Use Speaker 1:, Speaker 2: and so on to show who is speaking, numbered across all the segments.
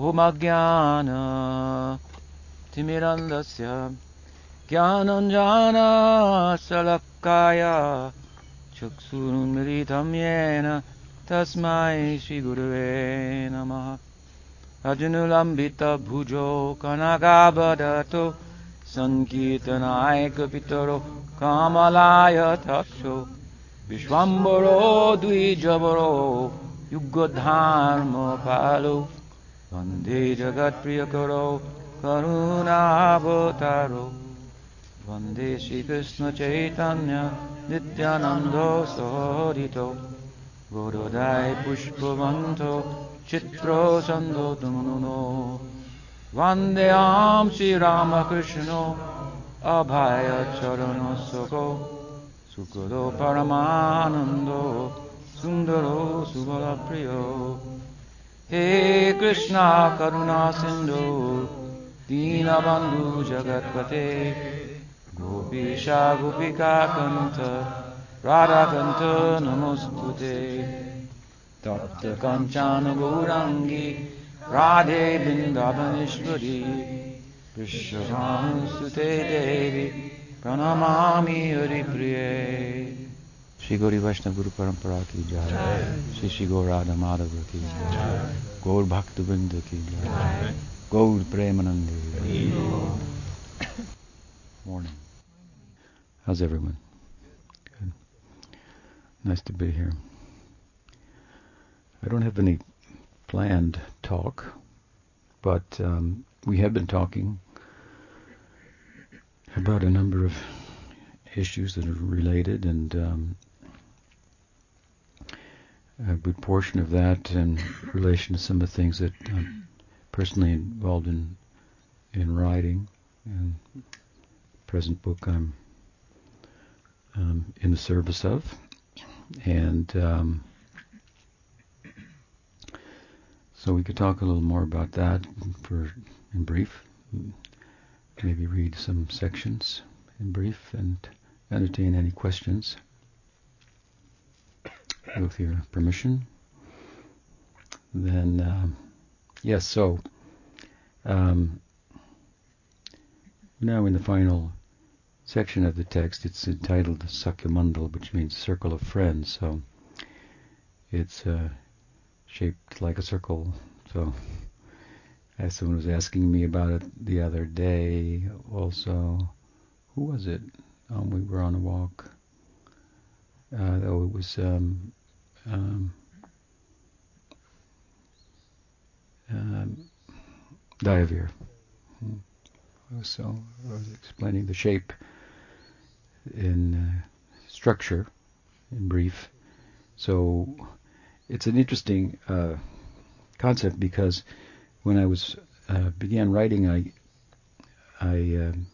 Speaker 1: होमज्ञान तिमिरन्दस्य ज्ञानञ्जान सलक्काय चक्षुरुन्मिलितं येन तस्मै श्रीगुरुवे नमः अजनुलम्बितभुजो कनकावदतो सङ्कीर्तनायकपितरो कमलाय तक्षो विश्वम्बरो द्विजवरो युगधर्मपालो वन्दे जगत्प्रियकरो करुणावतारो वन्दे श्रीकृष्णचैतन्य नित्यानन्दो सहोदितो गोरोदाय पुष्पवन्तो चित्रो सन्दोतुमुनो वन्देयां श्रीरामकृष्णो अभयचरणसुखो सुखदो परमानन्दो सुन्दरो सुबलप्रियो हे कृष्णा करुणा सिन्धु दीनबन्धु जगत्पते। गोपीशा गोपिका कन्थ राधाकन्थ नमोऽस्तु ते तप्तकञ्चान गौराङ्गी राधे वृन्दावनेश्वरी विश्वभानुसुते देवी प्रणमामि हरिप्रिये श्री गौरी वैष्णव गुरु परंपरा की जय श्री श्री गौर राधा माधव की जय गौर भक्त वृंद की जय गौर Premanand Morning. How's everyone? Good. Nice to be here. I don't have any planned talk, but um, we have been talking about a number of issues that are related, and um, a good portion of that in relation to some of the things that I'm personally involved in in writing. And present book I'm um, in the service of, and um, so we could talk a little more about that for in brief. Maybe read some sections in brief and entertain any questions with your permission. Then, um, yes, so um, now in the final section of the text, it's entitled Sakhyamandal, which means circle of friends. So it's uh, shaped like a circle. So as someone was asking me about it the other day, also, who was it? Um, we were on a walk. Uh, oh, it was um, um, um. Hmm. So I was explaining the shape in uh, structure, in brief. So it's an interesting uh, concept because when I was uh, began writing, I I um,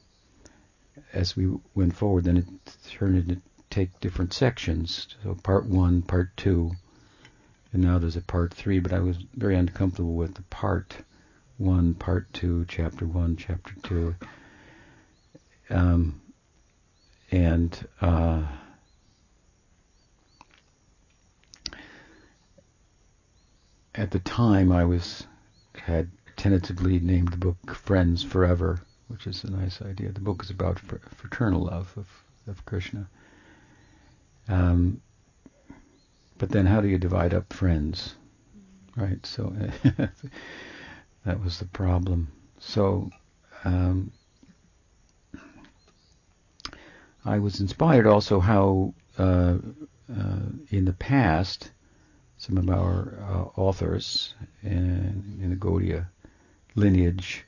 Speaker 1: as we went forward, then it turned into take different sections. So part one, part two, and now there's a part three. But I was very uncomfortable with the part one, part two, chapter one, chapter two, um, and uh, at the time I was had tentatively named the book Friends Forever, which is a nice idea. The book is about fr- fraternal love of, of Krishna. Um, but then how do you divide up friends? Right, so that was the problem. So um, I was inspired also how uh, uh, in the past some of our uh, authors in, in, the Gaudiya lineage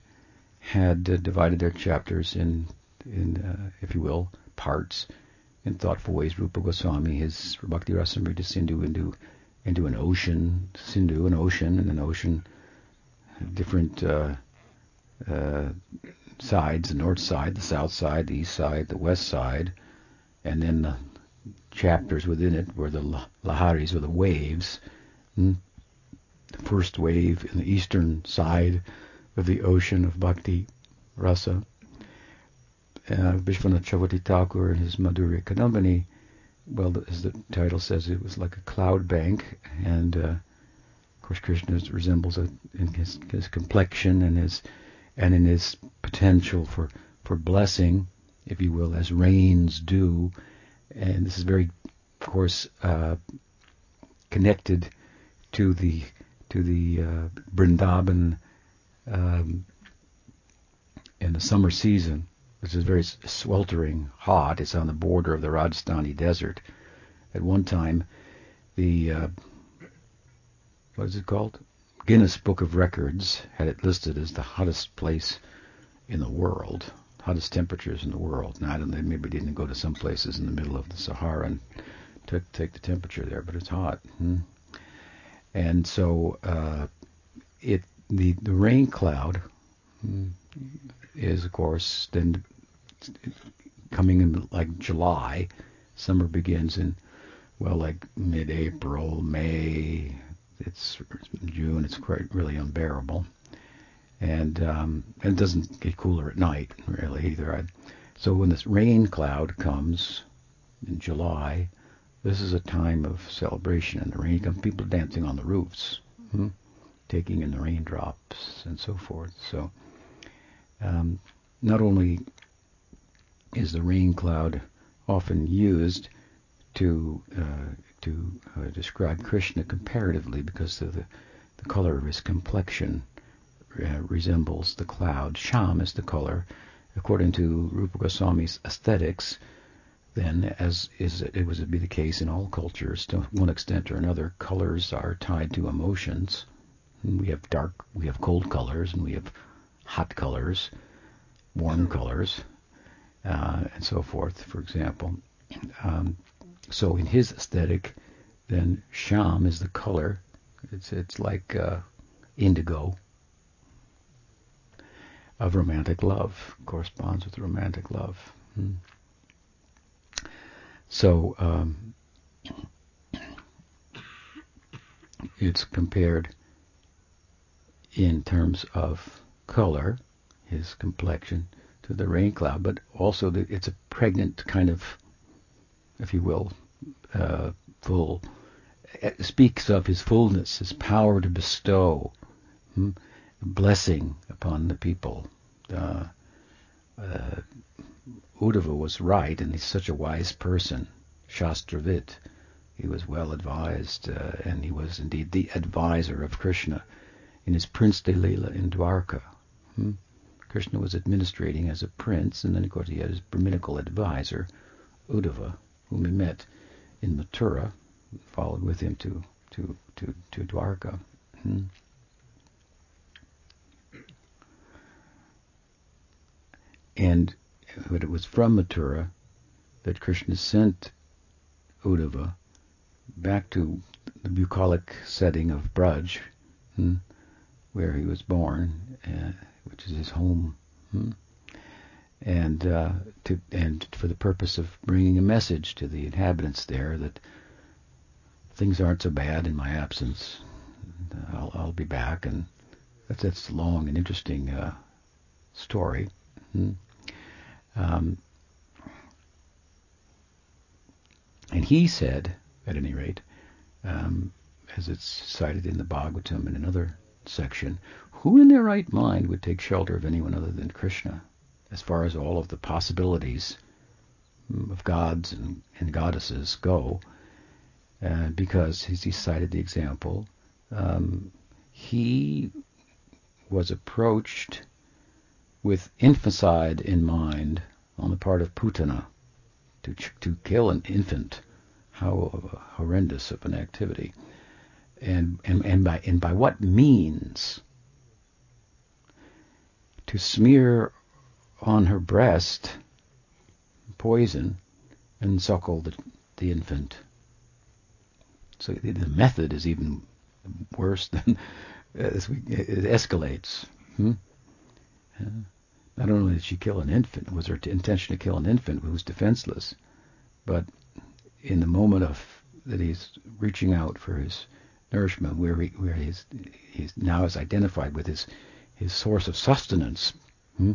Speaker 1: had uh, divided their chapters in, in uh, if you will, parts in thoughtful ways. Rupa Goswami, his Bhakti Rasamrita Sindhu into into an ocean, Sindhu, an ocean, and an ocean, different uh, uh, sides, the north side, the south side, the east side, the west side, and then the chapters within it were the laharis, or the waves. Hmm? The first wave in the eastern side of the ocean of bhakti rasa. Uh, Vishwanath Chakravarti Thakur and his Madhurya Kadambini, well, as the title says, it was like a cloud bank, and uh, of course, Krishna resembles a, in his, his complexion and his and in his potential for for blessing, if you will, as rains do. And this is very, of course, uh, connected to the to the uh, Brindaban um, in the summer season, which is very sweltering hot. It's on the border of the Rajasthani desert. At one time, the uh, what is it called? Guinness Book of Records had it listed as the hottest place in the world, hottest temperatures in the world. Now, I don't know, maybe didn't go to some places in the middle of the Sahara and took take the temperature there, but it's hot. Hmm. And so uh, it the the rain cloud hmm, is, of course, then coming in like July. Summer begins in well, like mid-April, May, it's June. It's quite really unbearable, and um, it doesn't get cooler at night really either. I, so when this rain cloud comes in July, this is a time of celebration, and the rain comes. People dancing on the roofs, hmm, taking in the raindrops and so forth. So um, not only is the rain cloud often used to uh, to uh, describe Krishna comparatively because the, the color of his complexion uh, resembles the cloud. Sham is the color. According to Rupa Goswami's aesthetics, then, as is it would be the case in all cultures, to one extent or another, colors are tied to emotions. We have dark, we have cold colors, and we have hot colors, warm colors, uh, and so forth. For example, um, so in his aesthetic, then sham is the color. It's it's like uh, indigo of romantic love. Corresponds with romantic love. Hmm. So um, it's compared in terms of color, his complexion, to the rain cloud, but also the, it's a pregnant kind of if you will, uh, full, speaks of his fullness, his power to bestow hmm, blessing upon the people. Uh, uh, Uddhava was right, and he's such a wise person, Shastravit. He was well advised, uh, and he was indeed the advisor of Krishna in his princely Leela in Dwarka. Hmm? Krishna was administrating as a prince, and then of course he had his Brahminical advisor, Uddhava, whom he met in Mathura, followed with him to to to to Dwarka. Hmm. And but it was from Mathura that Krishna sent Uddhava back to the bucolic setting of Braj, hmm, where he was born, uh, which is his home. Hmm and uh, to and for the purpose of bringing a message to the inhabitants there that things aren't so bad in my absence. I'll, I'll be back, and that's that's a long and interesting uh, story. hmm Um, and he said, at any rate, um, as it's cited in the Bhagavatam in another section, who in their right mind would take shelter of anyone other than Krishna? as far as all of the possibilities of gods and, and goddesses go, uh, because as he cited the example, um, he was approached with infanticide in mind on the part of Putana to to kill an infant. How horrendous of an activity, and and and by and by what means? To smear on her breast poison and suckle the, the infant. So the, method is even worse than as we, it escalates. Hmm? Uh, not only did she kill an infant, was her intention to kill an infant who was defenseless, but in the moment of that he's reaching out for his nourishment, where he, where he's he's now is identified with his his source of sustenance. Hmm?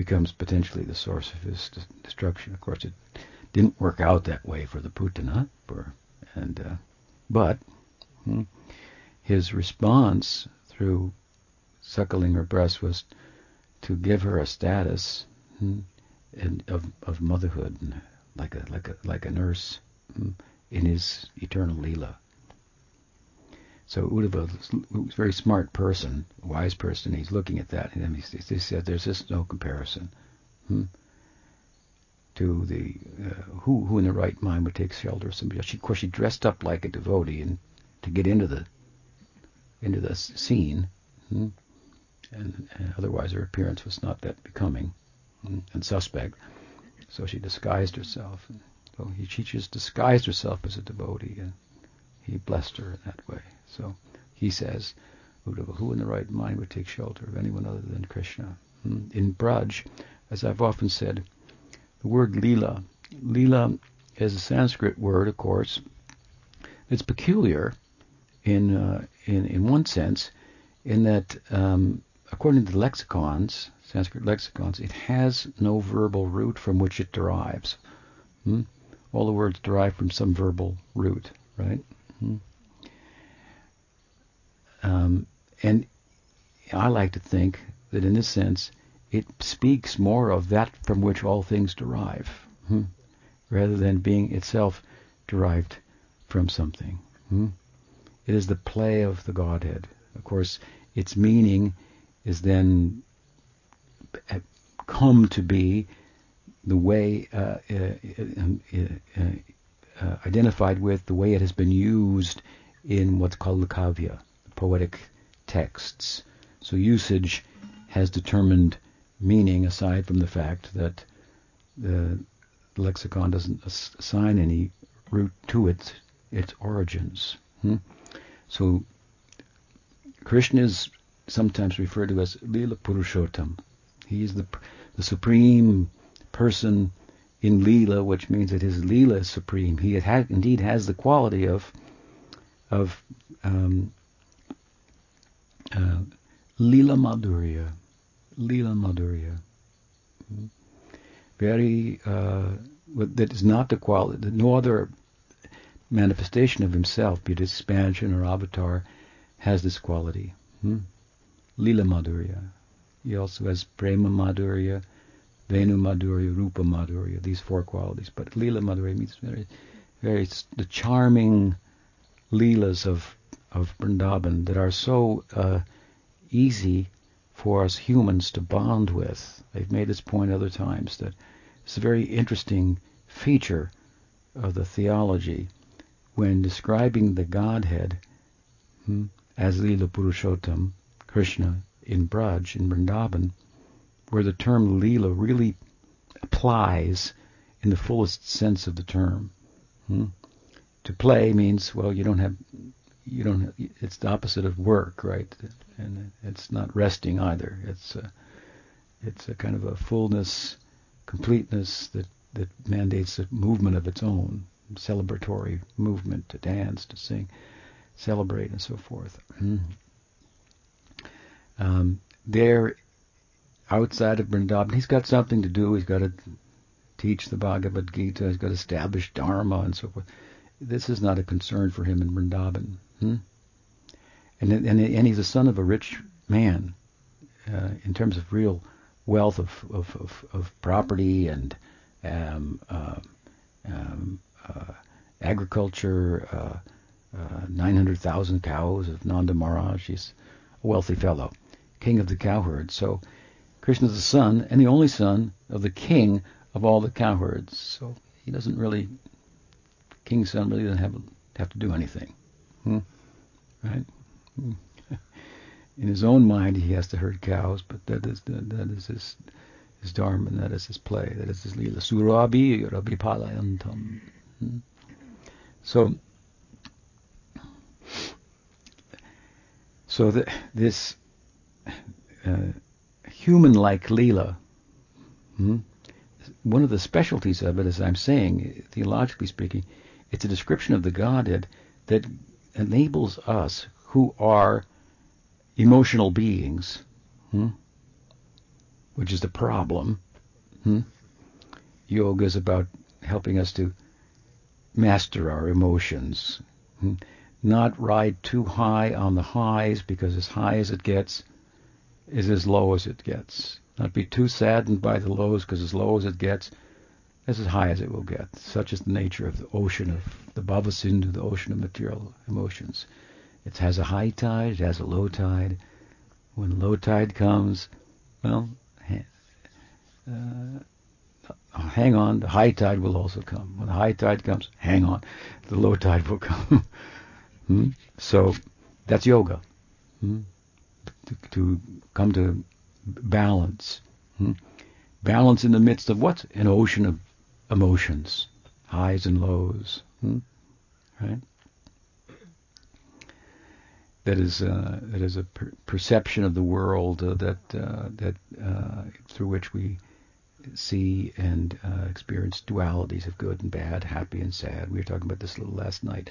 Speaker 1: becomes potentially the source of his destruction. Of course, it didn't work out that way for the Putana, for, and uh, but hmm, his response through suckling her breast was to give her a status hmm, of, of motherhood, like a like a like a nurse hmm, in his eternal lila. So Uddhava was a very smart person, a wise person. He's looking at that, and he, he said, "There's just no comparison hmm, to the uh, who who in the right mind would take shelter of somebody else." She, of course, she dressed up like a devotee and to get into the into the scene, hmm, and, and, otherwise her appearance was not that becoming hmm, and suspect. So she disguised herself. So he, she just disguised herself as a devotee, and he blessed her in that way. So he says, Uddhava, who in the right mind would take shelter of anyone other than Krishna? Hmm? In Braj, as I've often said, the word lila, lila is a Sanskrit word, of course. It's peculiar in uh, in in one sense, in that um, according to the lexicons, Sanskrit lexicons, it has no verbal root from which it derives. Hmm? All the words derive from some verbal root, right? Hmm? Um, and I like to think that in this sense, it speaks more of that from which all things derive, hmm, rather than being itself derived from something. Hmm. It is the play of the Godhead. Of course, its meaning is then come to be the way uh, uh, uh, uh, identified with the way it has been used in what's called the kavya, poetic texts. So usage has determined meaning aside from the fact that the lexicon doesn't assign any root to its its origins. Hmm? So Krishna is sometimes referred to as Lila Purushottam. He is the the supreme person in Lila, which means that his Lila is supreme. He ha- indeed has the quality of of um, uh, Lila Madhurya, Lila Madhurya. Very, uh, that is not the quality, no other manifestation of himself, be it expansion or avatar, has this quality. Hmm? Lila Madhurya. He also has Prema Madhurya, Venu Madhurya, Rupa Madhurya, these four qualities. But Lila Madhurya means very, very, the charming Leelas of of Vrindavan that are so uh, easy for us humans to bond with. I've made this point other times that it's a very interesting feature of the theology when describing the Godhead hmm, as Lila Purushottam, Krishna in Braj, in Vrindavan, where the term Lila really applies in the fullest sense of the term. Hmm? To play means, well, you don't have you don't. It's the opposite of work, right? And it's not resting either. It's a, it's a kind of a fullness, completeness that that mandates a movement of its own, celebratory movement to dance, to sing, celebrate, and so forth. Mm-hmm. Um, there, outside of Vrindavan, he's got something to do. He's got to teach the Bhagavad Gita. He's got to establish Dharma and so forth. This is not a concern for him in Vrindavan. Hmm? And, and and he's a son of a rich man uh, in terms of real wealth of of, of, of property and um, uh, um, uh, agriculture. Uh, uh, 900,000 cows of Nanda Maharaj. He's a wealthy fellow, king of the cowherds. So Krishna's the son and the only son of the king of all the cowherds. So he doesn't really, king's son really doesn't have have to do anything. Hmm? Right? Hmm. In his own mind, he has to herd cows, but that is that is his his dharma, and that is his play, that is his lila. Surabi Rabi Palayantam. Hmm? So, so the, this uh, human-like lila, hmm, one of the specialties of it, as I'm saying, theologically speaking, it's a description of the Godhead that enables us who are emotional beings, hmm, which is the problem. Hmm, yoga is about helping us to master our emotions. Hmm, not ride too high on the highs because as high as it gets is as low as it gets. Not be too saddened by the lows because as low as it gets is as high as it will get. Such is the nature of the ocean of the Bhava Sindhu, the ocean of material emotions. It has a high tide, it has a low tide. When low tide comes, well, uh, hang on, the high tide will also come. When the high tide comes, hang on, the low tide will come. hmm? So that's yoga. Hmm? To, to, come to balance. Hmm? Balance in the midst of what? An ocean of emotions, highs and lows. Hmm? Right? That is uh, that is a per- perception of the world uh, that uh, that uh, through which we see and uh, experience dualities of good and bad, happy and sad. We were talking about this little last night.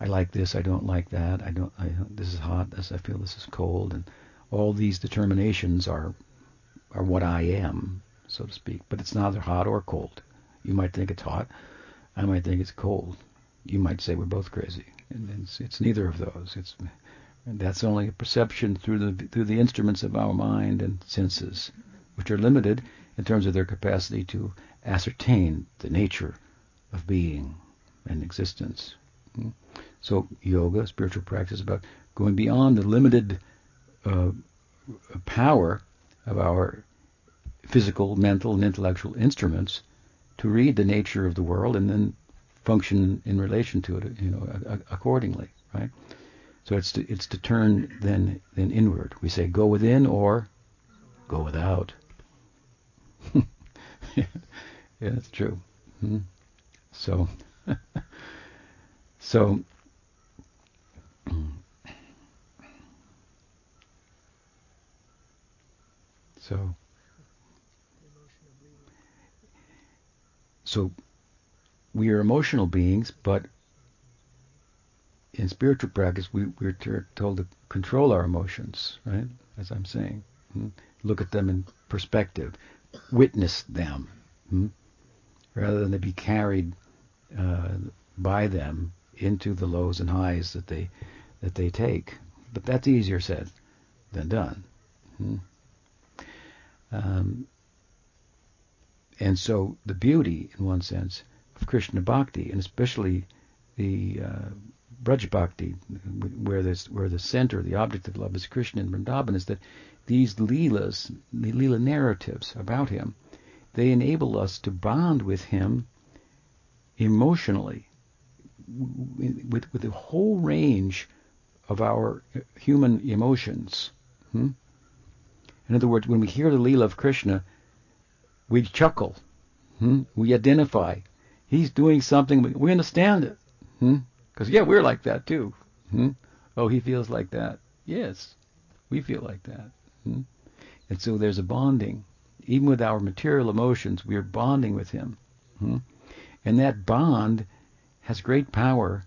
Speaker 1: I like this, I don't like that. I don't. I, this is hot. This I feel this is cold, and all these determinations are are what I am, so to speak. But it's neither hot or cold. You might think it's hot. I might think it's cold. You might say we're both crazy, and it's, it's neither of those. It's that's only a perception through the through the instruments of our mind and senses, which are limited in terms of their capacity to ascertain the nature of being and existence. Hmm? So yoga, spiritual practice, is about going beyond the limited uh, power of our physical, mental, and intellectual instruments to read the nature of the world and then function in relation to it, you know, accordingly, right? So it's to, it's to turn then then inward. We say go within or go without. yeah, that's true. Hmm. So, so, so, so, we are emotional beings, but in spiritual practice, we, we're told to control our emotions, right? As I'm saying, hmm? look at them in perspective witness them, hmm? rather than to be carried uh, by them into the lows and highs that they that they take. But that's easier said than done. Hmm? Um, and so the beauty, in one sense, of Krishna Bhakti, and especially the uh, Braj Bhakti, where, this, where the center, the object of love is Krishna and Vrindavan, is that these leelas, the leela narratives about him, they enable us to bond with him emotionally with, with the whole range of our human emotions. Hmm? In other words, when we hear the Leela of Krishna, we chuckle. Hmm? We identify. He's doing something. We understand it. Because, hmm? yeah, we're like that too. Hmm? Oh, he feels like that. Yes, we feel like that. Hmm? And so there's a bonding. Even with our material emotions, we are bonding with Him. Hmm? And that bond has great power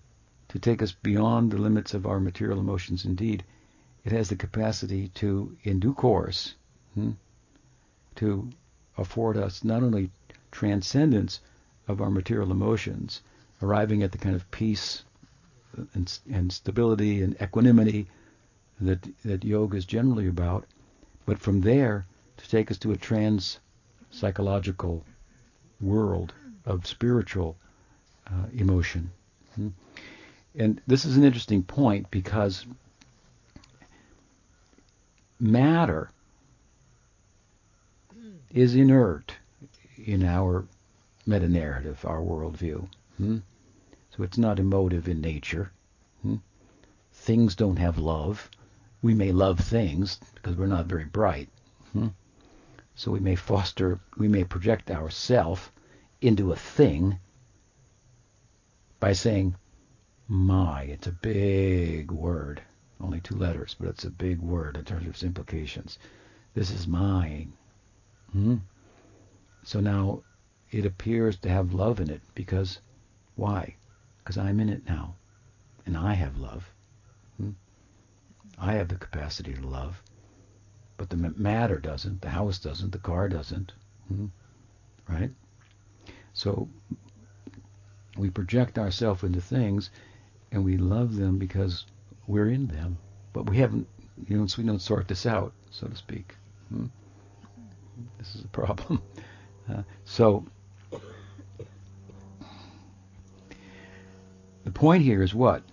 Speaker 1: to take us beyond the limits of our material emotions. Indeed, it has the capacity to, in due course, hmm, to afford us not only transcendence of our material emotions, arriving at the kind of peace and, and stability and equanimity that that yoga is generally about, but from there to take us to a trans psychological world of spiritual uh, emotion. Hmm? And this is an interesting point because matter is inert in our meta narrative, our worldview. Hmm? So it's not emotive in nature. Hmm? Things don't have love we may love things because we're not very bright. Hmm? So we may foster, we may project ourself into a thing by saying, my. It's a big word. Only two letters, but it's a big word in terms of its implications. This is mine. Hmm? So now it appears to have love in it because, why? Because I'm in it now. And I have love. I have the capacity to love, but the matter doesn't, the house doesn't, the car doesn't. Hmm? Right? So we project ourselves into things, and we love them because we're in them, but we haven't, you know, we don't sort this out, so to speak. Hmm? This is a problem. Uh, so the point here is what?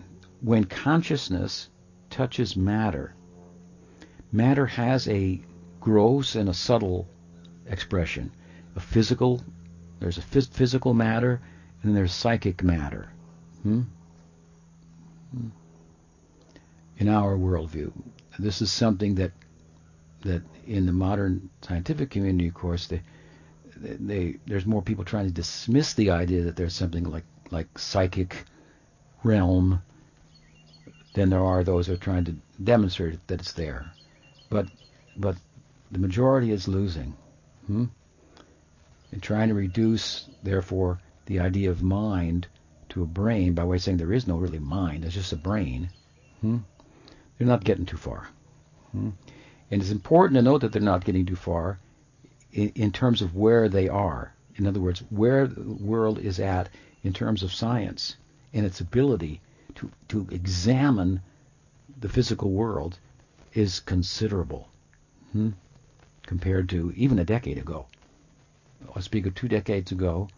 Speaker 1: When consciousness touches matter, matter has a gross and a subtle expression. A physical, there's a phys- physical matter, and then there's psychic matter. Hmm? Hmm. In our worldview, this is something that that in the modern scientific community, of course, they, they, there's more people trying to dismiss the idea that there's something like like psychic realm than there are those who are trying to demonstrate that it's there. But but the majority is losing. Hmm? And trying to reduce, therefore, the idea of mind to a brain by way of saying there is no really mind, it's just a brain. Hmm? They're not getting too far. Hmm? And it's important to note that they're not getting too far in, in terms of where they are. In other words, where the world is at in terms of science and its ability to, to examine the physical world is considerable hmm, compared to even a decade ago. I speak of two decades ago,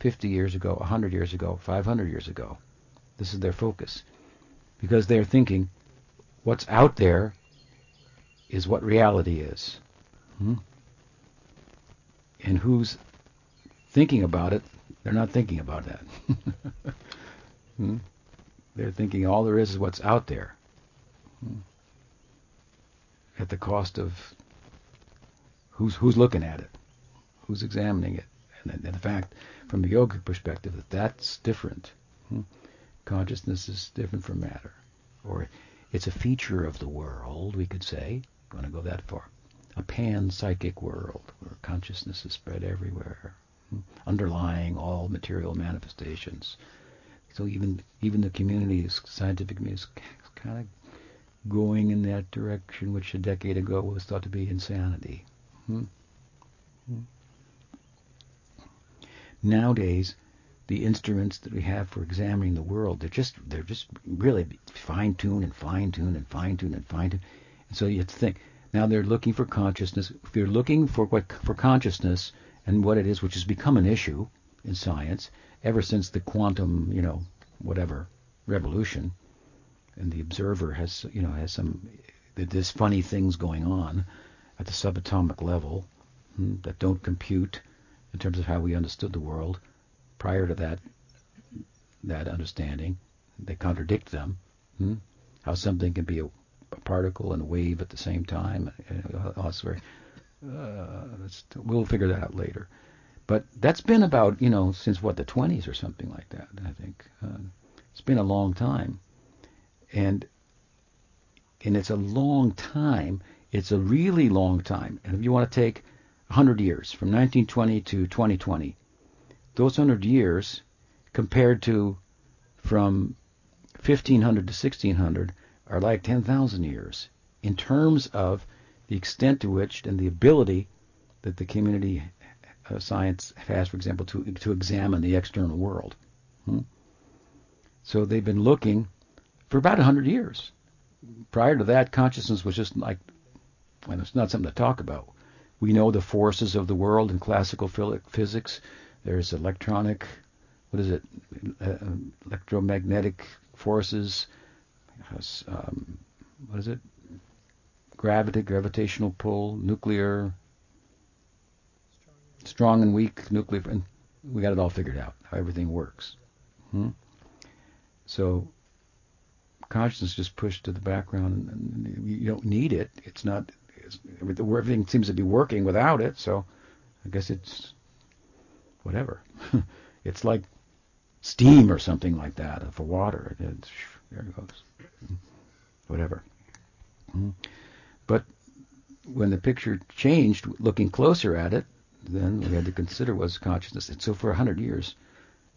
Speaker 1: 50 years ago, 100 years ago, 500 years ago. This is their focus. Because they're thinking what's out there is what reality is. Hmm? And who's thinking about it, they're not thinking about that. hmm? They're thinking all there is is what's out there. Hmm? At the cost of who's who's looking at it, who's examining it, and, in fact, from a yogic perspective, that that's different. Hmm? Consciousness is different from matter, or it's a feature of the world, we could say, I'm going to go that far. A pan-psychic world where consciousness is spread everywhere, hmm, underlying all material manifestations. So even even the community, scientific community, is kind of going in that direction, which a decade ago was thought to be insanity. Hmm? Hmm. Nowadays, the instruments that we have for examining the world, they're just they're just really fine tuned and fine tuned and fine tuned and fine tuned. And so you have to think. Now they're looking for consciousness. If you're looking for what for consciousness and what it is, which has become an issue in science ever since the quantum, you know, whatever revolution, and the observer has, you know, has some there's funny things going on at the subatomic level hmm, that don't compute in terms of how we understood the world prior to that that understanding. They contradict them. Hmm? How something can be a a particle and a wave at the same time. Uh, uh, we'll figure that out later. But that's been about, you know, since what, the 20s or something like that, I think. Uh, it's been a long time. And and it's a long time. It's a really long time. And if you want to take 100 years, from 1920 to 2020, those 100 years compared to from 1500 to 1600 are like 10,000 years in terms of the extent to which and the ability that the community of uh, science has, for example, to to examine the external world. Hmm? So they've been looking for about 100 years. Prior to that, consciousness was just like, well, it's not something to talk about. We know the forces of the world in classical physics. There's electronic, what is it, uh, electromagnetic forces, um, what is it? Gravity, gravitational pull, nuclear, strong and weak nuclear, and we got it all figured out how everything works. Hmm? So consciousness just pushed to the background, and, you don't need it. It's not. It's, everything seems to be working without it. So I guess it's whatever. it's like steam or something like that for water. It's, there it goes whatever. Mm-hmm. But when the picture changed, looking closer at it, then we had to consider was consciousness. And so for a hundred years,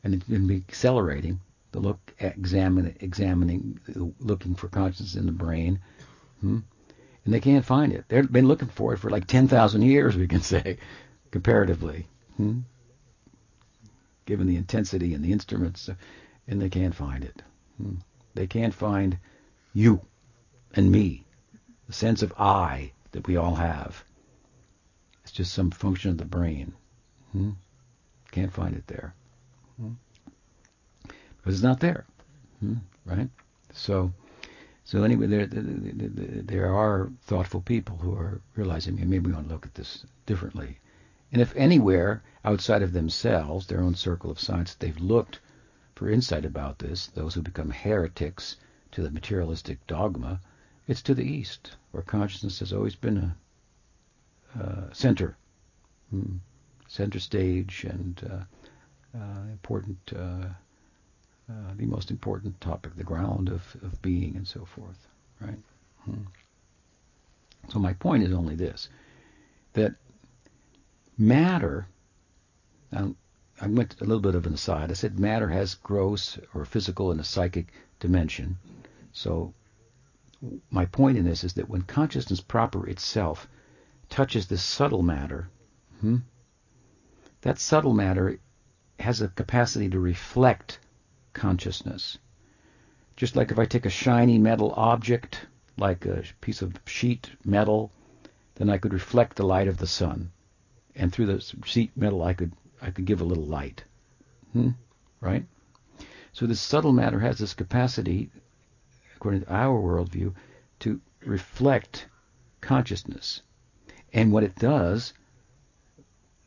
Speaker 1: and it's been accelerating the look, examine, examining, looking for consciousness in the brain, hmm? and they can't find it. They've been looking for it for like ten thousand years, we can say, comparatively, hmm? Given the intensity and the instruments, and they can't find it. Hmm? They can't find you and me, the sense of I that we all have. It's just some function of the brain. Hmm? Can't find it there. Hmm? Because it's not there. Hmm? Right? So, so anyway, there, there, there are thoughtful people who are realizing maybe we want to look at this differently. And if anywhere outside of themselves, their own circle of science, they've looked for insight about this, those who become heretics to the materialistic dogma, it's to the East, where consciousness has always been a uh, center, hmm, center stage, and uh, uh, important, uh, uh, the most important topic, the ground of, of being, and so forth. Right. Hmm. So my point is only this: that matter. I went a little bit of an aside. I said matter has gross or physical and a psychic dimension. So my point in this is that when consciousness proper itself touches this subtle matter, hmm, that subtle matter has a capacity to reflect consciousness. Just like if I take a shiny metal object, like a piece of sheet metal, then I could reflect the light of the sun. And through the sheet metal, I could I could give a little light. Hmm? Right? So this subtle matter has this capacity, according to our worldview, to reflect consciousness. And what it does,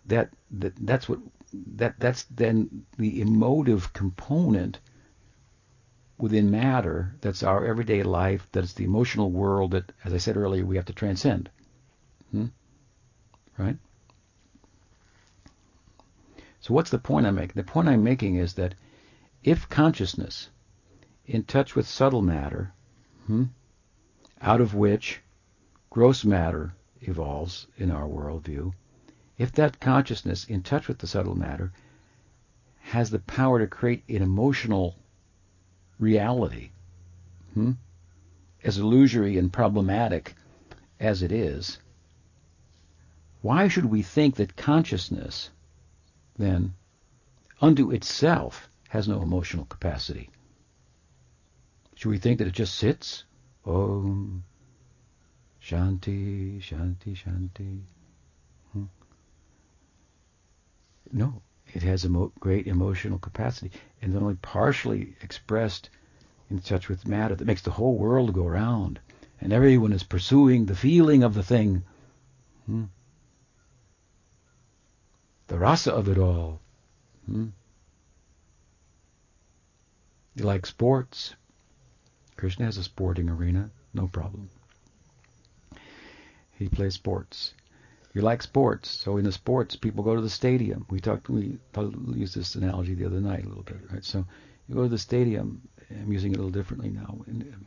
Speaker 1: that, that that's what that that's then the emotive component within matter that's our everyday life, that's the emotional world that, as I said earlier, we have to transcend. Hmm? Right? So what's the point I'm making? The point I'm making is that if consciousness, in touch with subtle matter, hmm, out of which gross matter evolves in our worldview, if that consciousness, in touch with the subtle matter, has the power to create an emotional reality, hmm, as illusory and problematic as it is, why should we think that consciousness then, unto itself has no emotional capacity. Should we think that it just sits? Om Shanti, Shanti, Shanti. Hmm. No, it has a great emotional capacity and only partially expressed in touch with matter that makes the whole world go round. And everyone is pursuing the feeling of the thing. Hmm the rasa of it all. Hmm? You like sports? Krishna has a sporting arena, no problem. He plays sports. You like sports, so in the sports, people go to the stadium. We talked, we used this analogy the other night a little bit, right? So you go to the stadium. I'm using it a little differently now. And,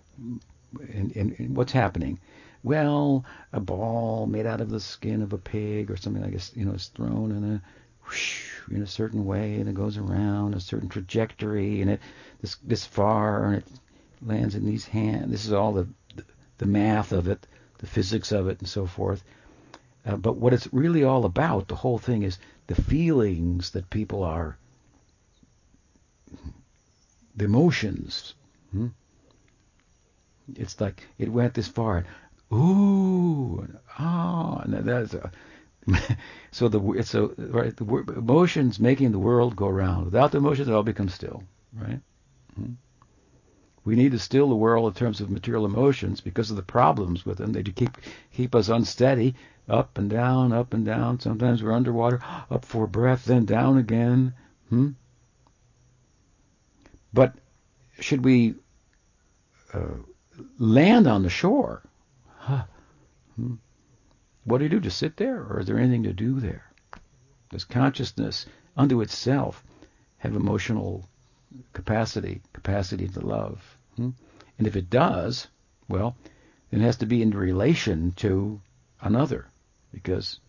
Speaker 1: and, and, and what's happening? Well, a ball made out of the skin of a pig or something like this, you know, is thrown in a whoosh, in a certain way and it goes around a certain trajectory and it this this far and it lands in these hands. This is all the the math of it, the physics of it, and so forth. Uh, but what it's really all about, the whole thing, is the feelings that people are, the emotions. Hmm? It's like it went this far ooh, ah, and that's a, so the it's a right the emotions making the world go round. Without the emotions, it all becomes still, right? Mm-hmm. We need to still the world in terms of material emotions because of the problems with them. They keep keep us unsteady, up and down, up and down. Sometimes we're underwater, up for breath, then down again. Hmm? But should we uh, land on the shore Huh. Hmm. What do you do? Just sit there? Or is there anything to do there? Does consciousness unto itself have emotional capacity, capacity to love? Hmm? And if it does, well, then it has to be in relation to another, because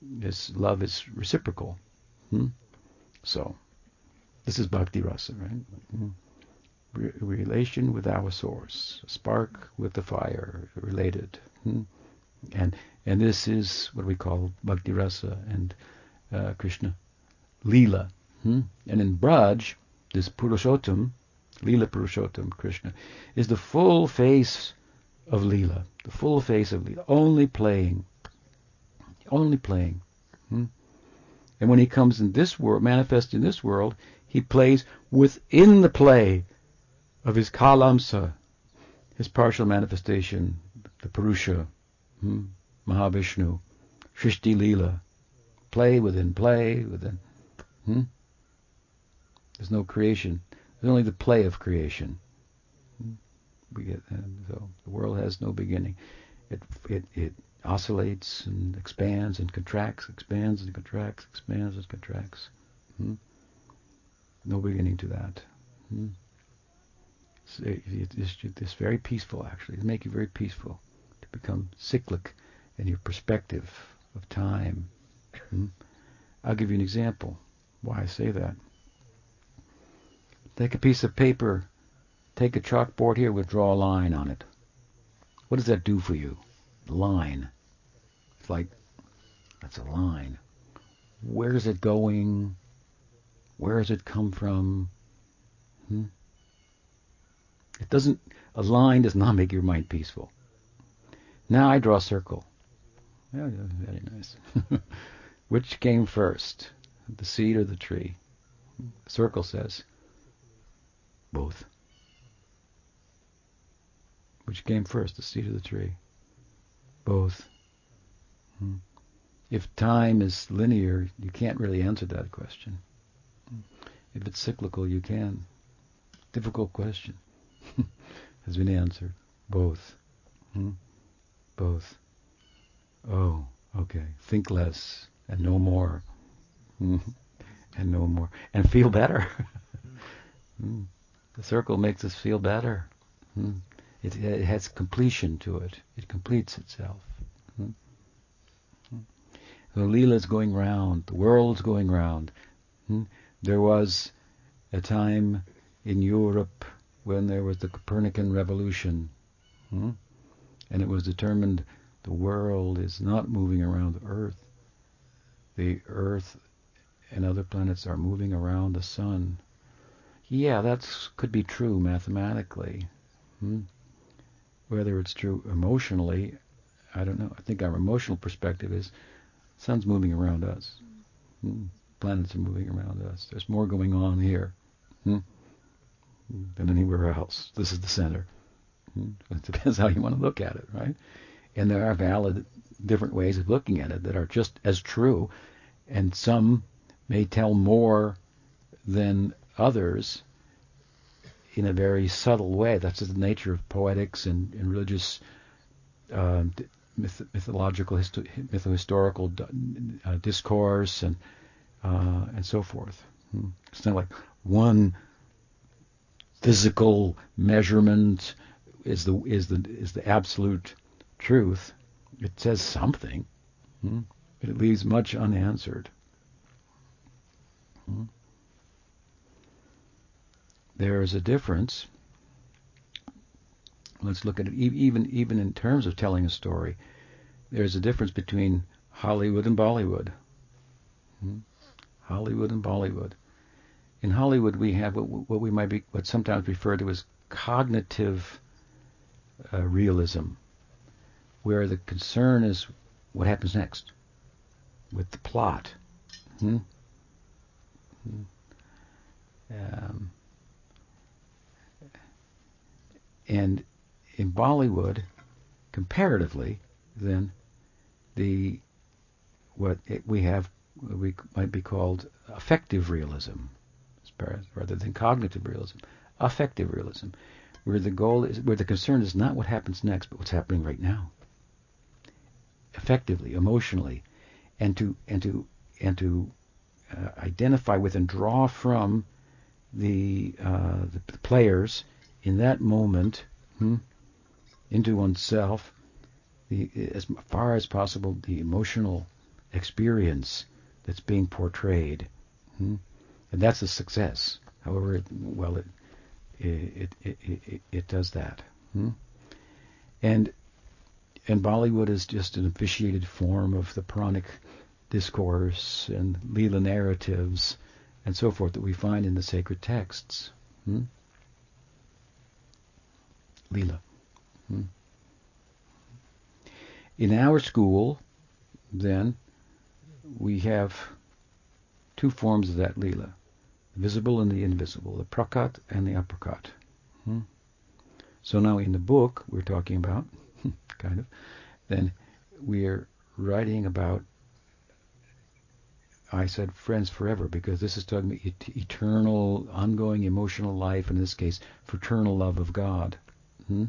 Speaker 1: this love is reciprocal. Hmm? So, this is bhakti rasa, right? Re- relation with our source, a spark with the fire, related. Hmm? And and this is what we call bhakti rasa and uh, Krishna lila. Hmm? And in Braj, this Purushottam, Leela Purushottam Krishna, is the full face of Leela, the full face of Leela, only playing, only playing. Hmm? And when he comes in this world, manifest in this world, he plays within the play of his Kalamsa, his partial manifestation, the Purusha, hmm? Mahavishnu, Shrishti Leela, play within play within. Hmm? There's no creation. There's only the play of creation. Hmm? We get so the world has no beginning. It it it oscillates and expands and contracts, expands and contracts, expands and contracts. Hmm? No beginning to that. It's, very peaceful, actually. It make you very peaceful to become cyclic in your perspective of time. Hmm? I'll give you an example why I say that. Take a piece of paper, take a chalkboard here, we'll draw a line on it. What does that do for you? Line. It's like, that's a line. Where is it going? Where has it come from? Hmm? It doesn't, a line does not make your mind peaceful. Now I draw a circle. Yeah, very nice. Which came first, the seed or the tree? Circle says, both. Which came first, the seed or the tree? Both. Hmm. If time is linear, you can't really answer that question. If it's cyclical, you can. Difficult question. Has been answered. Both. Hmm? Both. Oh, okay. Think less and no more. Hmm. and no more. And feel better. Hmm. The circle makes us feel better. Hmm. It, it, has completion to it. It completes itself. Hmm. The Leela's going round. The world's going round. There was a time in Europe when there was the Copernican revolution, hmm? and it was determined the world is not moving around the Earth. The Earth and other planets are moving around the sun. Yeah, that could be true mathematically. Hmm? Whether it's true emotionally, I don't know. I think our emotional perspective is sun's moving around us. Hmm? planets are moving around us. There's more going on here hmm, than anywhere else. This is the center. Hmm. It depends how you want to look at it, right? And there are valid different ways of looking at it that are just as true, and some may tell more than others in a very subtle way. That's the nature of poetics and, and religious uh, myth- mythological, histo- mytho-historical uh, discourse and uh, and so forth. Hmm. It's not like one physical measurement is the is the is the absolute truth. It says something, hmm? but it leaves much unanswered. Hmm? There is a difference. Let's look at it even even in terms of telling a story. There's a difference between Hollywood and Bollywood. Hmm? Hollywood and Bollywood. In Hollywood, we have what, what we might be, what sometimes referred to as cognitive uh, realism, where the concern is what happens next with the plot. Hmm? Hmm. Um, and in Bollywood, comparatively, then the what it, we have we might be called affective realism, rather than cognitive realism. Affective realism, where the goal is, where the concern is not what happens next, but what's happening right now. Effectively, emotionally, and to and to and to uh, identify with and draw from the, uh, the players in that moment hmm, into oneself, the, as far as possible, the emotional experience that's being portrayed, hmm? And that's a success. However, it, well, it it, it it, it does that, hmm? and and Bollywood is just an officiated form of the Puranic discourse and Leela narratives and so forth that we find in the sacred texts. Hmm? lila. Hmm. In our school, then, we have two forms of that lila, visible and the invisible, the prakat and the aprakat. Hmm. So now in the book we're talking about, kind of, then we're writing about I said friends forever because this is talking about eternal, ongoing emotional life, in this case, fraternal love of God. Hmm?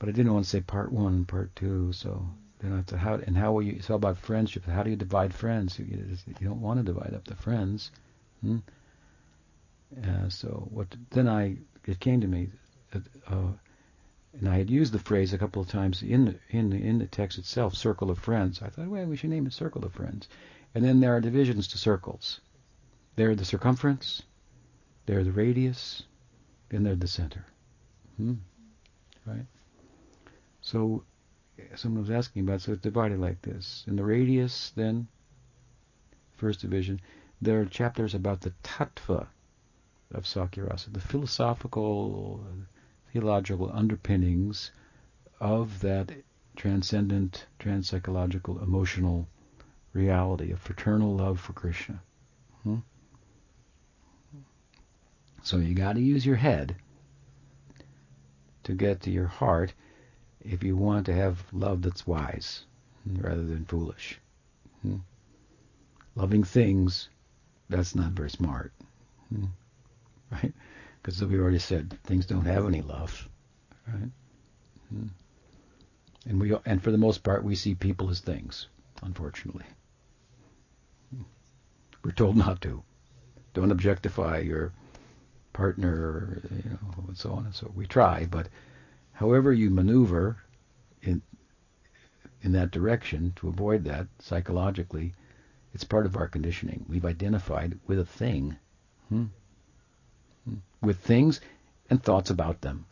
Speaker 1: But I didn't want to say part one part two, so then I said, how, and how will you, it's all about friendship. How do you divide friends? You, you don't want to divide up the friends. Hmm? Uh, so what, then I, it came to me, uh, and I had used the phrase a couple of times in the, in the, in the text itself, circle of friends. I thought, well, we should name it circle of friends. And then there are divisions to circles. They're the circumference, they're the radius, and they're the center. Hmm. Right? So someone was asking about, so it's divided like this. In the radius, then, first division, there are chapters about the tattva of Sakhyarasa, the philosophical, theological underpinnings of that transcendent, transpsychological, emotional reality of fraternal love for Krishna. Hmm? So you got to use your head to get to your heart if you want to have love that's wise rather than foolish. Hmm? Loving things, that's not very smart. Hmm? Right? Because we already said things don't have any love. Right? Hmm? And we and for the most part we see people as things, unfortunately. We're told not to. Don't objectify your partner, you know, and so on and so. We try, but however you maneuver in in that direction to avoid that psychologically, it's part of our conditioning. We've identified with a thing, hmm? Hmm. with things and thoughts about them.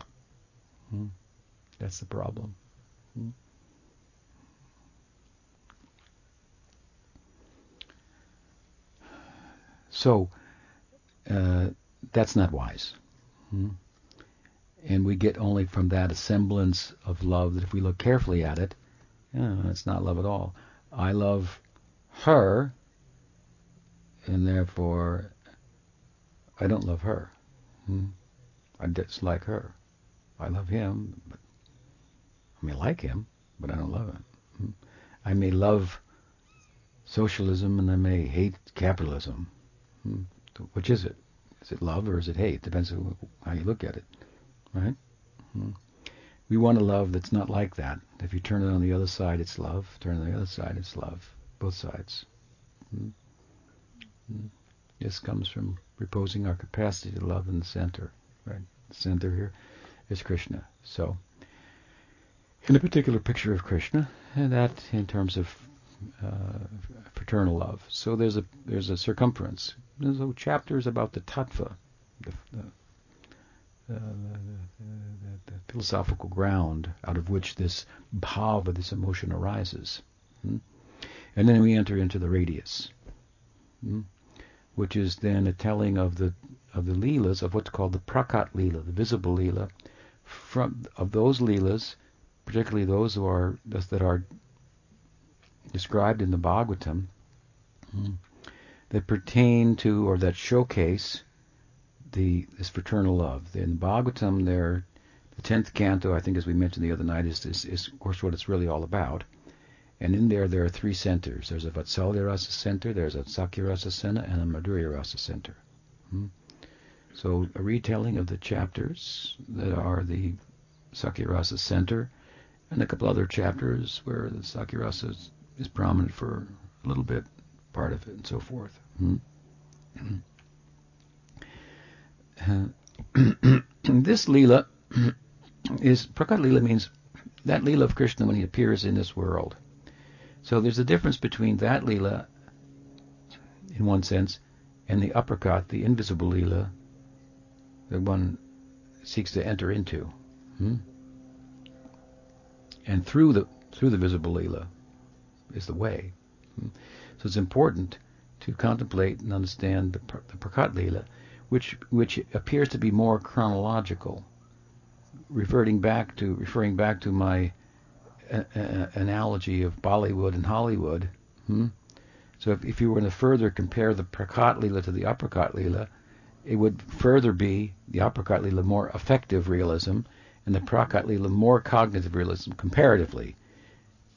Speaker 1: Hmm. That's the problem. Hmm. So uh, that's not wise. Hmm? And we get only from that a semblance of love that if we look carefully at it, it's not love at all. I love her, and therefore I don't love her. Hmm? I dislike her. I love him, but I may like him, but I don't love him. Hmm? I may love socialism and I may hate capitalism. Hmm. Which is it? Is it love or is it hate? Depends on how you look at it, right? Hmm. We want a love that's not like that. If you turn it on the other side, it's love. Turn it on the other side, it's love. Both sides. Hmm. Hmm. This comes from reposing our capacity to love in the center, right? The center here is Krishna. So, in a particular picture of Krishna, and that in terms of uh, fraternal love. So there's a there's a circumference. There's a chapters about the tattva, the, the, uh, the, the, philosophical ground out of which this bhava, this emotion arises. Hmm? And then we enter into the radius, hmm? which is then a telling of the of the leelas of what's called the prakat leela, the visible leela, from of those leelas, particularly those who are that are described in the Bhagavatam hmm, that pertain to or that showcase the this fraternal love. In the Bhagavatam, there, the tenth canto, I think, as we mentioned the other night, is, is, is of course what it's really all about. And in there, there are three centers. There's a Vatsalya Rasa center, there's a Sakhya Rasa center, and a Madhurya Rasa center. Hmm? So a retelling of the chapters that are the Sakhya Rasa center, and a couple other chapters where the Sakhya Rasa is prominent for a little bit, part of it, and so forth. Hmm? this lila is Prakat lila means that lila of Krishna when he appears in this world. So there's a difference between that lila, in one sense, and the aprakat, the invisible lila, that one seeks to enter into. Hmm? And through the through the visible lila, is the way. So it's important to contemplate and understand the, the Prakat Lila, which which appears to be more chronological reverting back to referring back to my analogy of Bollywood and Hollywood. Hmm? So if, if you were to further compare the Prakat Leela to the Aprakat Leela, it would further be the Aprakat Leela more effective realism and the Prakat Leela more cognitive realism comparatively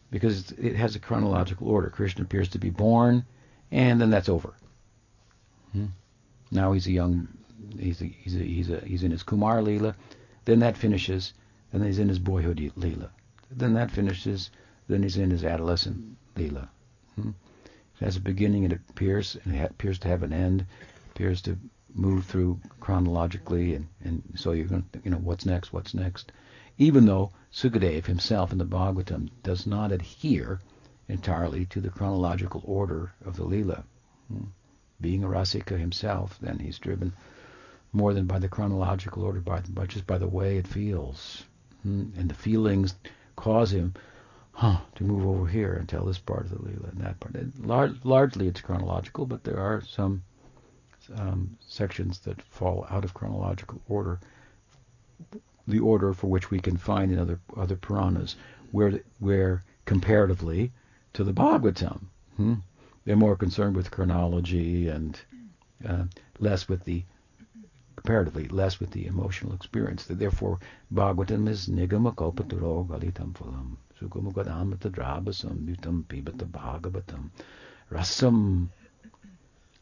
Speaker 1: because it has a chronological order. Krishna appears to be born and then that's over. Hmm? Now he's a young, he's a, he's a, he's a, he's in his Kumar Leela, then that finishes, and then he's in his boyhood Leela. Then that finishes, then he's in his adolescent Leela. Hmm? It has a beginning, it appears, and it appears to have an end, appears to move through chronologically, and, and so you're going to, you know, what's next, what's next. Even though Sukadev himself in the Bhagavatam does not adhere entirely to the chronological order of the Leela. Hmm? Being a Rasika himself, then he's driven more than by the chronological order, by, but just by the way it feels. Hmm? And the feelings cause him huh, to move over here and tell this part of the Leela and that part. lar- largely it's chronological, but there are some um, sections that fall out of chronological order, the order for which we can find in other other Puranas, where where comparatively to the Bhagavatam, hmm, they're more concerned with chronology and uh, less with the comparatively less with the emotional experience. Therefore, Bhagavatam is nigama kalpaturo galitam phalam. Sukumugadamata drabasam yutam pibata bhagavatam. Rasam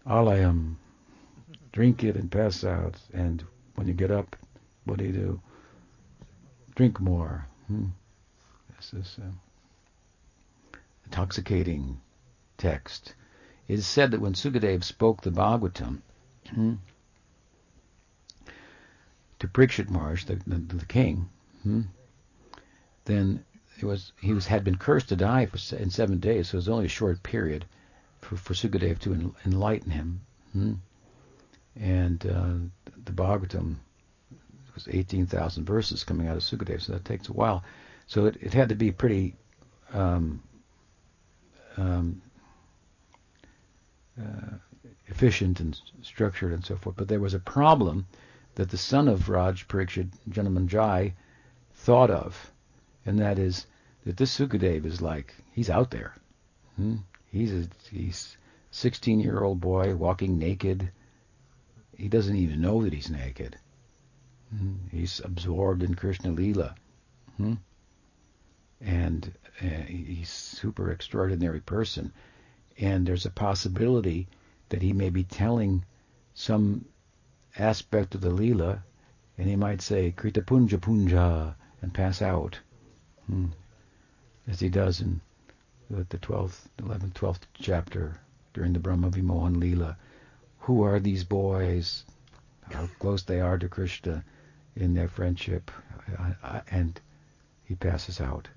Speaker 1: alayam. Drink it and pass out. And when you get up, what do you do? Drink more. Hmm. This is uh, intoxicating text. It is said that when Sukadev spoke the Bhagavatam hmm, to Parikshit Maharaj, the, the, the king, hmm, then it was he was had been cursed to die for, in seven days, so it was only a short period for, for Sukadev to en, enlighten him. Hmm? And uh, the Bhagavatam was 18,000 verses coming out of Sukadev, so that takes a while. So it, it had to be pretty um, um, uh, efficient and structured and so forth. But there was a problem that the son of Raj Parikshit, Jai, thought of and that is that this Sukadev is like he's out there. Hmm? He's a he's 16 year old boy walking naked. He doesn't even know that he's naked. Hmm? He's absorbed in Krishna Lila. Hmm? And uh, he's super extraordinary person. And there's a possibility that he may be telling some aspect of the Leela, and he might say Krita Punja Punja and pass out hmm. as he does in the 12th, 11th, 12th chapter during the Brahma Vimohan Leela. Who are these boys? How close they are to Krishna in their friendship. and he passes out.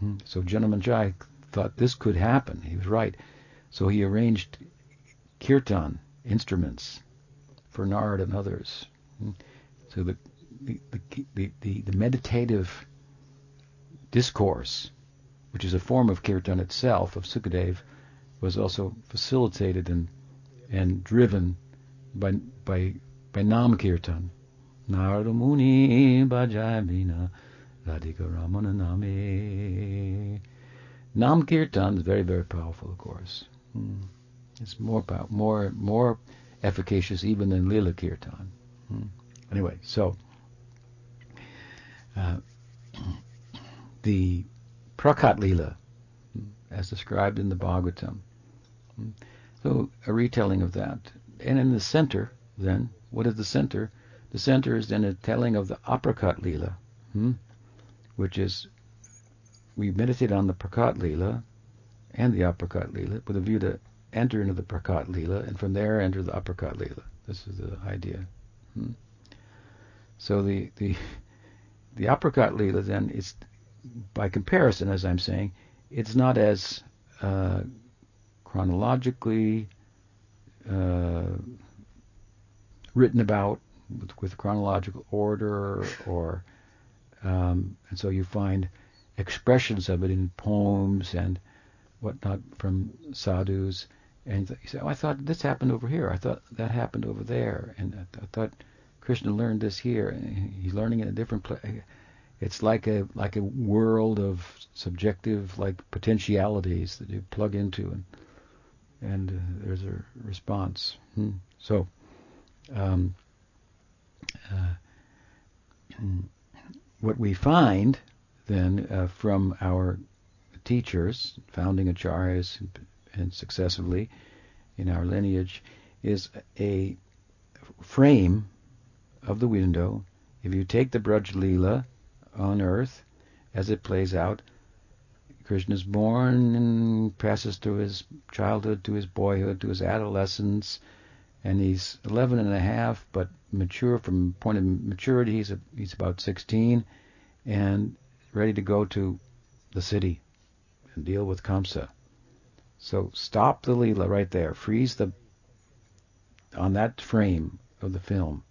Speaker 1: Hmm. So Jai thought this could happen. He was right. So he arranged kirtan instruments for Nard and others. Hmm. So the the, the, the, the meditative discourse, which is a form of kirtan itself, of Sukadev, was also facilitated and and driven by by by Nam Kirtan. Narada Muni Bhajamina Radhika Ramana Name. Nam Kirtan is very, very powerful, of course. Hmm. It's more pow- more more efficacious even than Lila Kirtan. Hmm. Anyway, so uh, the Prakat Lila, as described in the Bhagavatam. So a retelling of that. And in the center, then, what is the center? The center is then a telling of the Aprakat Lila, hmm? which is we meditate on the Prakat Lila and the Aprakat Lila with a view to enter into the Prakat Lila and from there enter the Aprakat Lila. This is the idea. Hmm? So the the the Aprakat Lila then is by comparison, as I'm saying, it's not as uh, chronologically uh, written about with, with, chronological order, or um, and so you find expressions of it in poems and whatnot from sadhus, and you say, "Oh, I thought this happened over here. I thought that happened over there," and I, I thought Krishna learned this here. He's learning in a different place. It's like a like a world of subjective like potentialities that you plug into, and and uh, there's a response. Hmm. So, um, uh, what we find then uh, from our teachers, founding acharyas, and successively in our lineage, is a frame of the window. If you take the Braj Leela on earth as it plays out, Krishna is born and passes through his childhood, to his boyhood, to his adolescence, and he's 11 and a half, but mature from point of maturity. He's a, he's about 16, and ready to go to the city and deal with Kamsa. So stop the Leela right there. Freeze the on that frame of the film.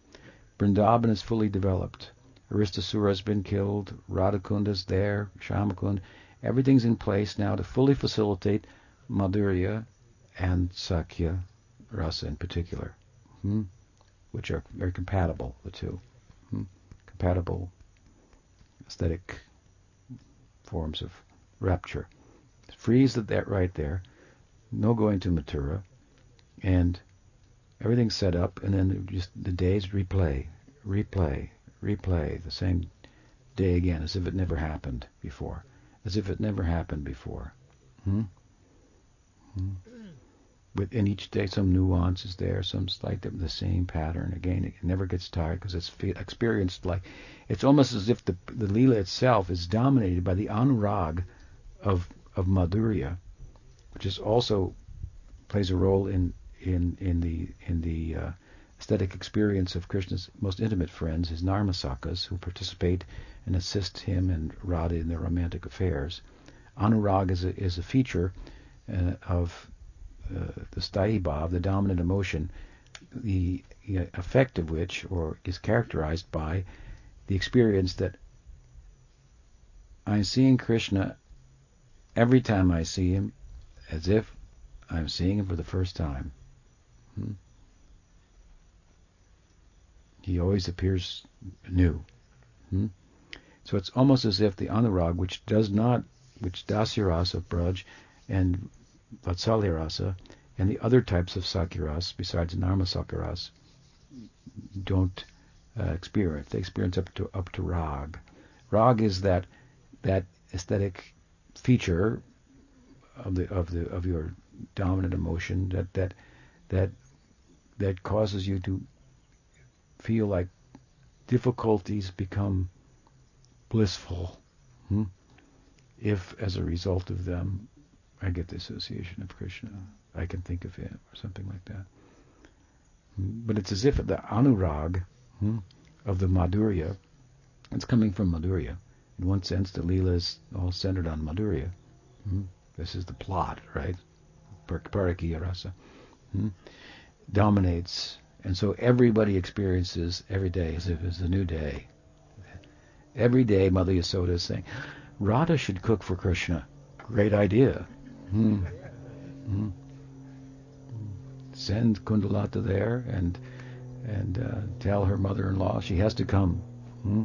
Speaker 1: Vrindavan is fully developed. Aristasura has been killed. Radhakunda's there. Shyamakund. Everything's in place now to fully facilitate Madhurya and Sakhya rasa in particular, hmm? which are very compatible, the two. Hmm? Compatible aesthetic forms of rapture. Freeze that right there. No going to Mathura. And everything's set up, and then just the days replay, replay, replay the same day again, as if it never happened before, as if it never happened before. Hmm? Hmm? Within each day, some nuance is there, some slight the same pattern. Again, it never gets tired because it's experienced like it's almost as if the the lila itself is dominated by the anurag of of Madhurya, which is also plays a role in in in the in the uh, aesthetic experience of Krishna's most intimate friends, his Narmasakhas, who participate and assist him and Radha in their romantic affairs. Anurag is a, is a feature uh, of uh, the sthayi bhav, the dominant emotion, the effect of which or is characterized by the experience that I'm seeing Krishna every time I see him as if I'm seeing him for the first time. Hmm? He always appears new. Hmm? So it's almost as if the anurag, which does not, which dasyaras of Braj and Vatsalya rasa and the other types of sakhyaras besides Narma sakhyaras don't uh, experience. They experience up to up to rag. Rag is that that aesthetic feature of the of the of your dominant emotion that that that that causes you to feel like difficulties become blissful hmm? if as a result of them I get the association of Krishna. I can think of him or something like that. But it's as if the anurag hmm, of the Madhurya, it's coming from Madhurya. In one sense, the Leela is all centered on Madhurya. Hmm. This is the plot, right? Parakiya rasa. Hmm. Dominates. And so everybody experiences every day as if it's a new day. Every day, Mother Yasoda is saying, Radha should cook for Krishna. Great idea. Hmm. Hmm. Send Kundalata there and and uh, tell her mother-in-law she has to come. Hmm?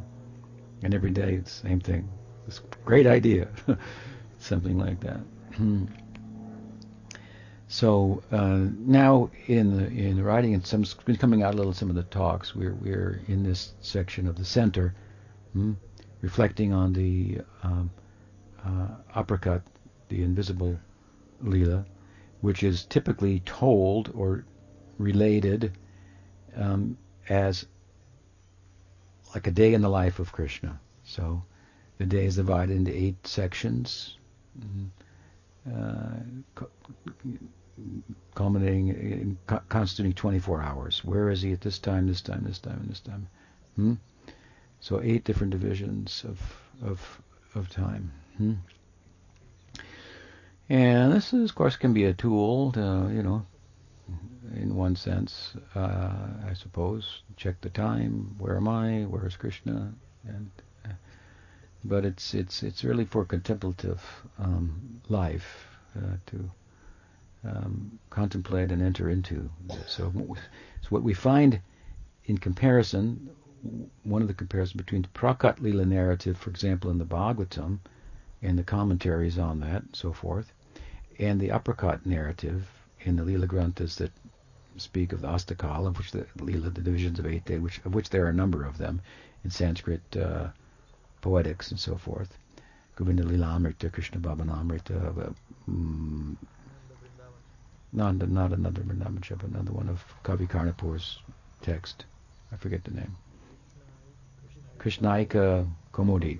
Speaker 1: And every day it's the same thing. It's great idea. Something like that. Hmm. So uh, now in the in the writing and some been coming out a little some of the talks. We're we're in this section of the center, hmm, reflecting on the um, uh, Aprakat, the invisible lila, which is typically told or related um, as like a day in the life of Krishna. So the day is divided into eight sections, uh, culminating in constituting 24 hours. Where is he at this time, this time, this time, and this time? Hmm? So eight different divisions of of of time. Hmm? And this, is, of course, can be a tool to, you know, in one sense, uh, I suppose, check the time. Where am I? Where is Krishna? And uh, but it's it's it's really for contemplative um, life uh, to um, contemplate and enter into. So, so what we find in comparison, one of the comparisons between the Prakat Lila narrative, for example, in the Bhagavatam, and the commentaries on that, and so forth, and the Aprakat narrative in the Lila Granthas that speak of the Astakal, of which the Lila, the divisions of eight, which of which there are a number of them in Sanskrit uh, poetics and so forth. Govinda Krishna Bhavanamrita, uh, mm, not, not another Vrindavan but another one of Kavi Karnapur's text. I forget the name. Krishnahnika Kaumudi.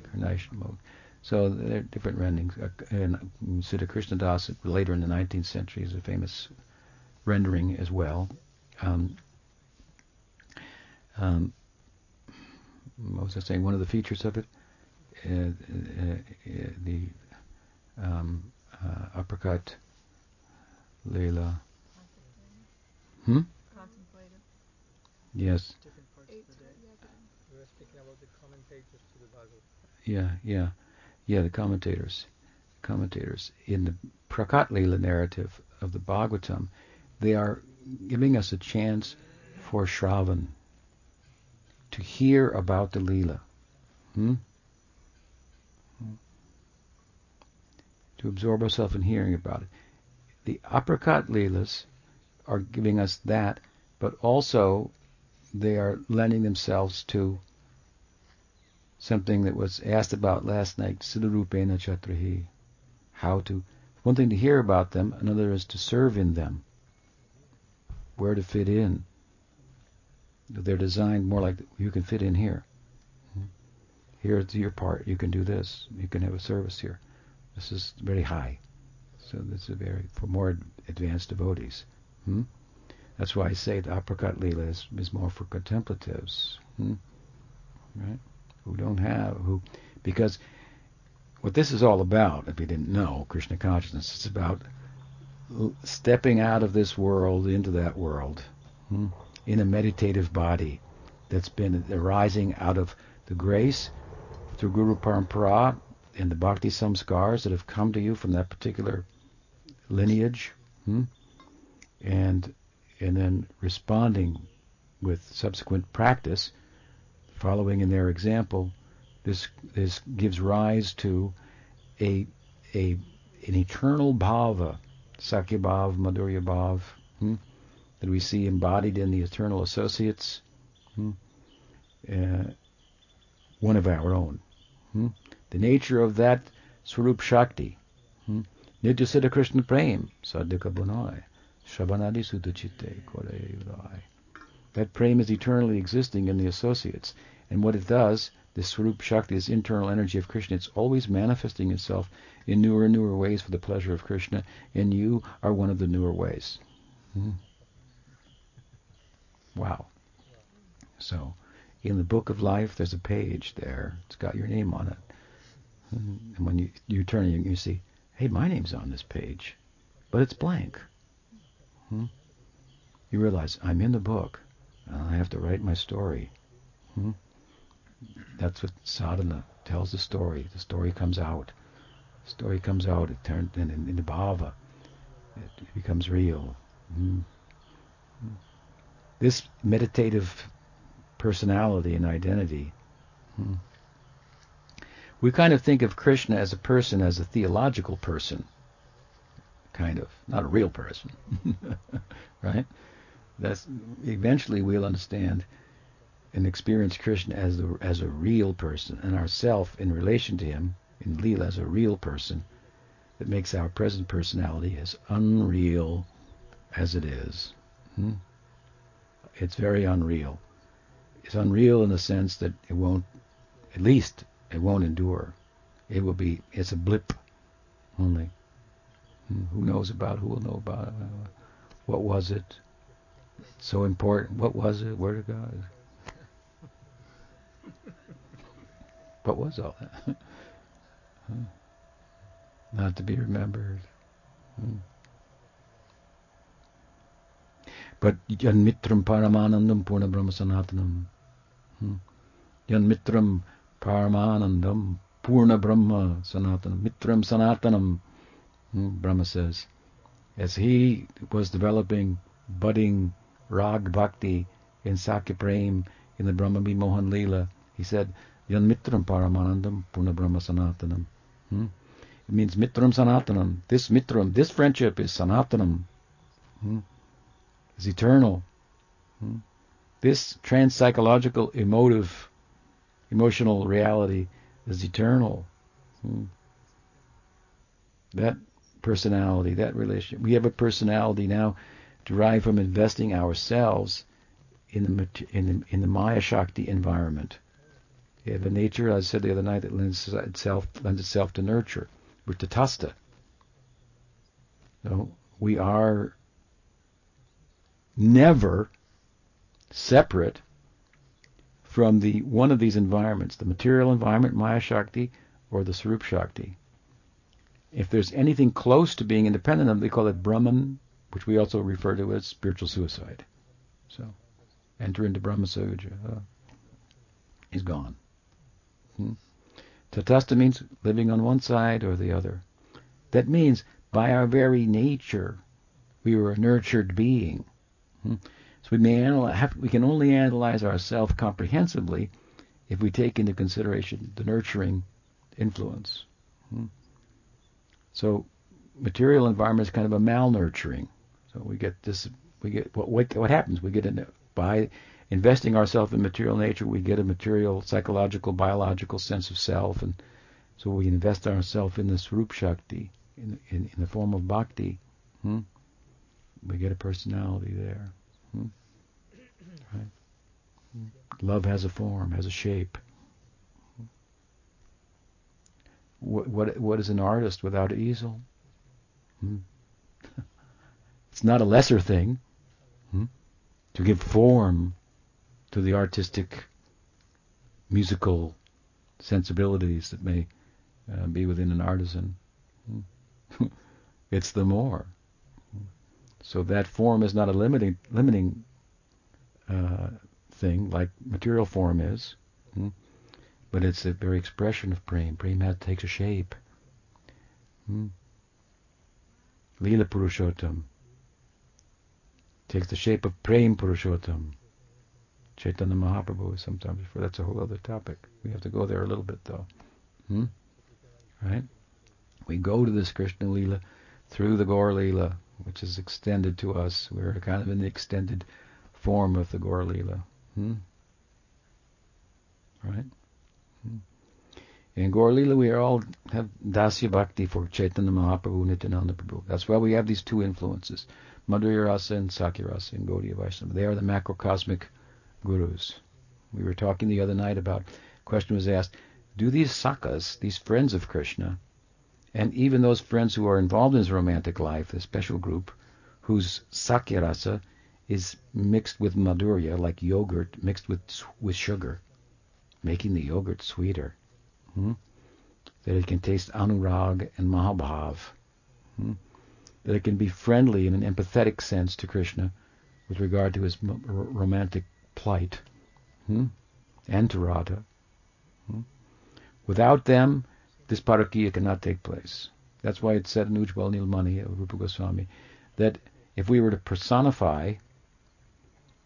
Speaker 1: So there are different renderings. Uh, and Siddha Krishnadas later in the 19th century is a famous rendering as well. Um, um, what was I saying? One of the features of it, the um, uh, Aprakat Leela. Hmm? Contemplative. Yes. Yeah, yeah, yeah. The commentators, commentators in the Prakat Leela narrative of the Bhagavatam, they are giving us a chance for Shravan to hear about the Leela. Hmm? To absorb ourselves in hearing about it. The Aprakat Leelas are giving us that, but also they are lending themselves to something that was asked about last night, Siddharupena Chatrahi. How to, one thing to hear about them, another is to serve in them. Where to fit in. They're designed more like you can fit in here. Here's your part. You can do this. You can have a service here. This is very high. So this is very for more advanced devotees. Hmm? That's why I say the Aprakat lila is, is more for contemplatives. Hmm? Right? Who don't have who because what this is all about, if you didn't know, Krishna consciousness, it's about stepping out of this world into that world. Hmm? in a meditative body that's been arising out of the grace through Guru Parampara and the bhakti samskars that have come to you from that particular lineage, hmm? and and then responding with subsequent practice, following in their example, this this gives rise to a a an eternal bhava, sakhya bhav, madhurya bhav, hmm? that we see embodied in the eternal associates, hmm? uh, one of our own. Hmm? The nature of that Swarup Shakti, hmm? Nitya Siddha Krishna Prem, Sadhika Bunai, Shabanadi Sudhachitte Kore That prem is eternally existing in the associates. And what it does, this Swarup Shakti, this internal energy of Krishna, it's always manifesting itself in newer and newer ways for the pleasure of Krishna, and you are one of the newer ways. Hmm? Wow. So, in the book of life, there's a page there. It's got your name on it. And when you, you turn it, you see, hey, my name's on this page. But it's blank. Hmm? You realize, I'm in the book. I have to write my story. Hmm? That's what sadhana tells the story. The story comes out. The story comes out. It turns in, in, in the bhava. It, becomes real. Hmm? this meditative personality and identity. Hmm. We kind of think of Krishna as a person, as a theological person, kind of, not a real person, right? That's eventually we'll understand and experience Krishna as the, as a real person, and ourself in relation to him in Leela as a real person that makes our present personality as unreal as it is. Hmm? it's very unreal. It's unreal in the sense that it won't, at least it won't endure. It will be, it's a blip only. Hmm, who knows about, who will know about it? What was it? So important. What was it? Where to God? What was all that? Not to be remembered. Hmm. But Yan Mitram Paramanandam Purna Brahma Sanatanam. Hmm. Yan Mitram Paramanandam Purna Brahma Sanatanam. Mitram Sanatanam, hmm, Brahma says. As he was developing budding rag bhakti in Sakhya in the Brahma Mohan Leela, he said, Yan Mitram Paramanandam Puna Brahma Sanatanam. Hmm? It means Mitram Sanatanam. This Mitram, this friendship is Sanatanam. Hmm? Is eternal. Hmm? This trans-psychological, emotive, emotional reality is eternal. Hmm? That personality, that relationship. We have a personality now derived from investing ourselves in the in the, in the Maya Shakti environment. We have a nature, as I said the other night, that lends itself lends itself to nurture. We're tatasta. So we are never separate from the one of these environments, the material environment, Maya Shakti, or the Swarup Shakti. If there's anything close to being independent of, them, they call it Brahman, which we also refer to as spiritual suicide. So, enter into Brahma. Uh, he's gone. Hmm? Tatasta means living on one side or the other. That means by our very nature, we were a nurtured being. Hmm? So we may analyze, have, we can only analyze ourselves comprehensively if we take into consideration the nurturing influence. Hmm? So material environment is kind of a malnurturing. So we get this, we get what what, what happens? We get in by investing ourselves in material nature, we get a material, psychological, biological sense of self, and so we invest ourselves in Swarup Shakti in, in, in the form of bhakti. Hmm? We get a personality there. Hmm? Right? Love has a form, has a shape. What, what, what is an artist without an easel? Hmm? it's not a lesser thing hmm? to give form to the artistic, musical sensibilities that may uh, be within an artisan. Hmm? it's the more. So that form is not a limiting limiting uh, thing like material form is. Hmm? but it's the very expression of prem. Prem has, takes a shape. Hmm? Lila Purushottam takes the shape of Prem Purushottam. Chaitanya Mahaprabhu is sometimes before. That's a whole other topic. We have to go there a little bit though. Hmm? Right? We go to this Krishna Lila through the Gaur Lila, which is extended to us. We're kind of in the extended form of the Gaur Lila. Hmm? Right? In Gaur Lila, we all have Dasya Bhakti for Chaitanya Mahaprabhu, Nityananda Prabhu. That's why we have these two influences, Madhurya Rasa and Sakhya Rasa in Gaudiya Vaishnava. They are the macrocosmic gurus. We were talking the other night about, question was asked, do these sakhas, these friends of Krishna, and even those friends who are involved in his romantic life, the special group, whose Sakhya Rasa is mixed with Madhurya, like yogurt mixed with, with sugar, making the yogurt sweeter. Hmm? That it can taste anurag and mahabhav. Hmm? That it can be friendly in an empathetic sense to Krishna with regard to his romantic plight. Hmm? And to Radha. Hmm? Without them, this parakiya cannot take place. That's why it said in Ujjwal Nilmani of Rupa Goswami that if we were to personify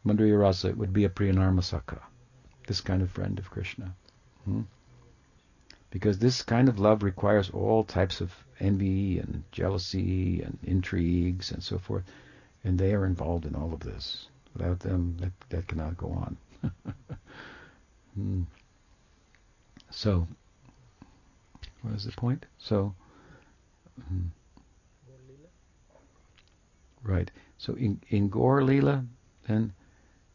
Speaker 1: Madhurya Rasa, it would be a Priyanarmasakha this kind of friend of Krishna. Hmm? Because this kind of love requires all types of envy and jealousy and intrigues and so forth, and they are involved in all of this. Without them, that, that cannot go on. hmm. So, what is the point? So, hmm. right. So in in Gaur Lila, then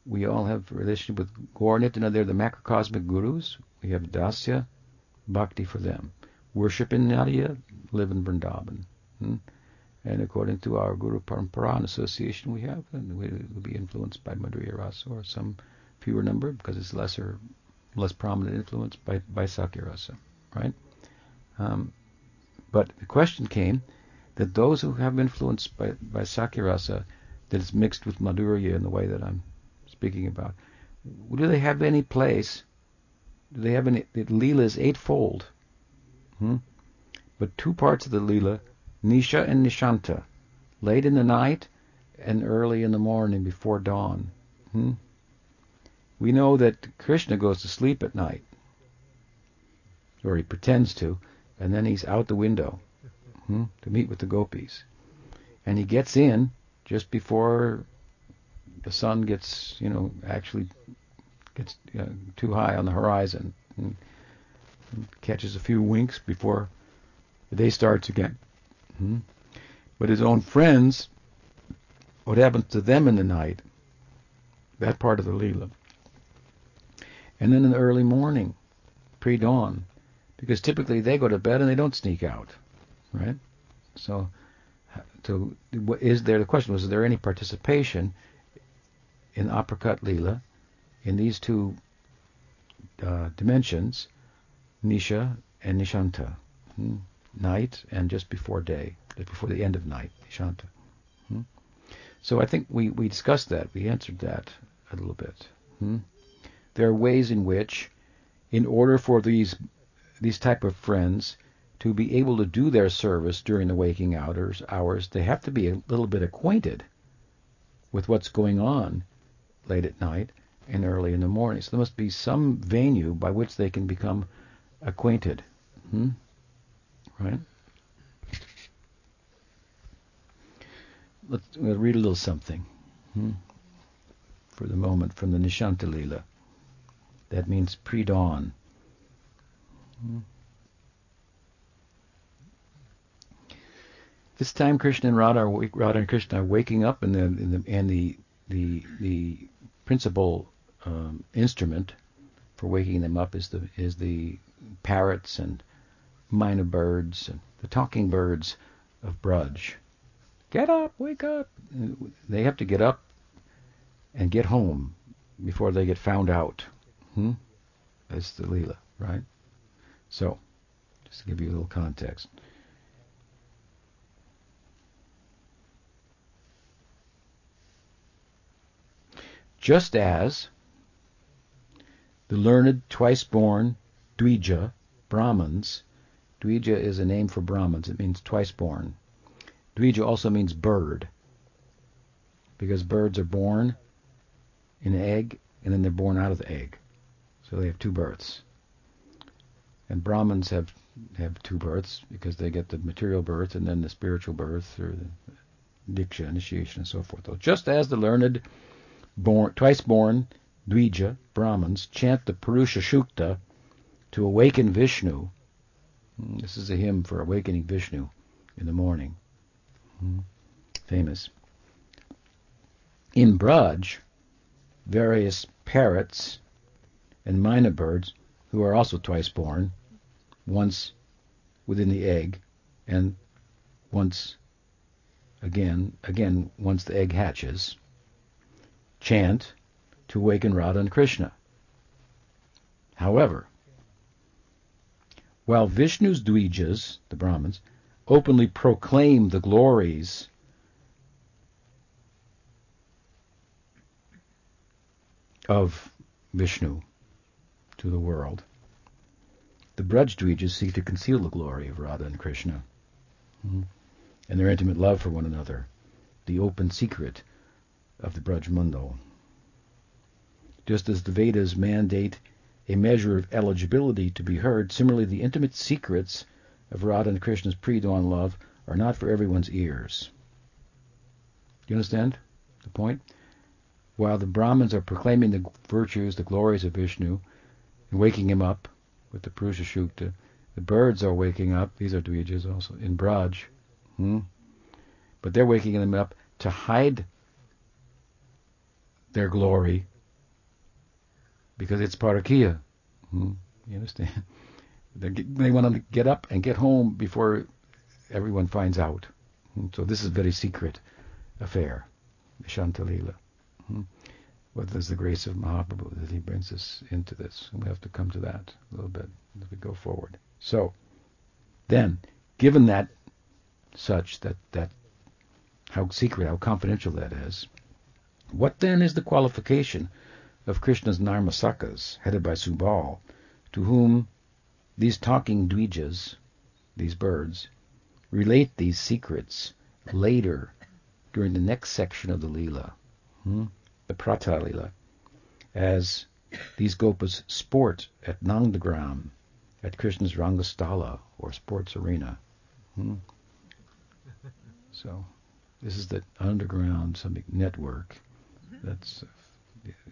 Speaker 1: we all have relationship with Gaur Nityananda. They're the macrocosmic gurus. We have Dasya, Bhakti for them. Worship in Nadia, live in Vrindavan. Hmm? And according to our Guru Parampara association we have, and we will be influenced by Madhurya Rasa or some fewer number because it's lesser, less prominent influence by, by Sakhya Rasa, right? Um, but the question came that those who have been influenced by, by Sakhya Rasa, that it's mixed with Madhurya in the way that I'm speaking about. Do they have any place? Do they have any? The lila is eightfold. Hmm? But two parts of the lila, Nisha and Nishanta, late in the night and early in the morning before dawn. Hmm? we know that Krishna goes to sleep at night, or he pretends to, and then he's out the window hmm, to meet with the gopis. And he gets in just before the sun gets, you know, actually gets uh, too high on the horizon and, and catches a few winks before the day starts again. Hmm? But his own friends, what happens to them in the night, that part of the Leela. And then in the early morning, pre-dawn, because typically they go to bed and they don't sneak out, right? So, so is there the question was: there any participation in Aprakat Leela in these two uh, dimensions, Nisha and Nishanta, hmm? night and just before day, just before the end of night, Nishanta. Hmm? So I think we, we discussed that. We answered that a little bit. Hmm? There are ways in which, in order for these these type of friends to be able to do their service during the waking hours, hours, they have to be a little bit acquainted with what's going on late at night and early in the morning. So there must be some venue by which they can become acquainted. Hmm? Right? Let's read a little something hmm? for the moment from the Nishanta Lila. That means pre-dawn. This time, Krishna and Radha, are, Radha and Krishna are waking up, and the, and the, and the, the, the principal um, instrument for waking them up is the is the parrots and myna birds and the talking birds of Braj. Get up, wake up! They have to get up and get home before they get found out. Hmm? That's the Leela, right? So, just to give you a little context. Just as the learned, twice born Dvija, Brahmins, Dvija is a name for Brahmins, it means twice born. Dvija also means bird, because birds are born in an egg and then they're born out of the egg. So they have two births. And Brahmins have have two births because they get the material birth and then the spiritual birth or the diksha, initiation, and so forth. So Just as the learned, born, twice born Dvija, Brahmins, chant the Purusha Shukta to awaken Vishnu. This is a hymn for awakening Vishnu in the morning. Famous. In Braj, various parrots and myna birds, who are also twice born, once within the egg, and once again, again once the egg hatches, chant to awaken Radha and Krishna. However, while Vishnu's Dvijas, the Brahmins, openly proclaim the glories of Vishnu to the world, the Dvijas seek to conceal the glory of Radha and Krishna mm-hmm. and their intimate love for one another, the open secret of the Mundo. Just as the Vedas mandate a measure of eligibility to be heard, similarly the intimate secrets of Radha and Krishna's pre-dawn love are not for everyone's ears. Do you understand the point? While the Brahmins are proclaiming the virtues, the glories of Vishnu, and waking him up, with the Purusha Shukta. The birds are waking up. These are Dvijas also in Braj. Hmm? But they're waking them up to hide their glory because it's Parakiya. Hmm? You understand? They, want to get up and get home before everyone finds out. Hmm? So this is a very secret affair, Shantalila. What is the grace of Mahaprabhu that he brings us into this. And we have to come to that a little bit as we go forward. So, then, given that such that that how secret, how confidential that is, what then is the qualification of Krishna's Narmasakhas, headed by Subal, to whom these talking dvijas, these birds, relate these secrets later during the next section of the Leela? Hmm? The Pratalila, as These gopas sport at Nandagram, at Krishna's Rangasthala, or sports arena. Hmm? So, this is the underground something network that's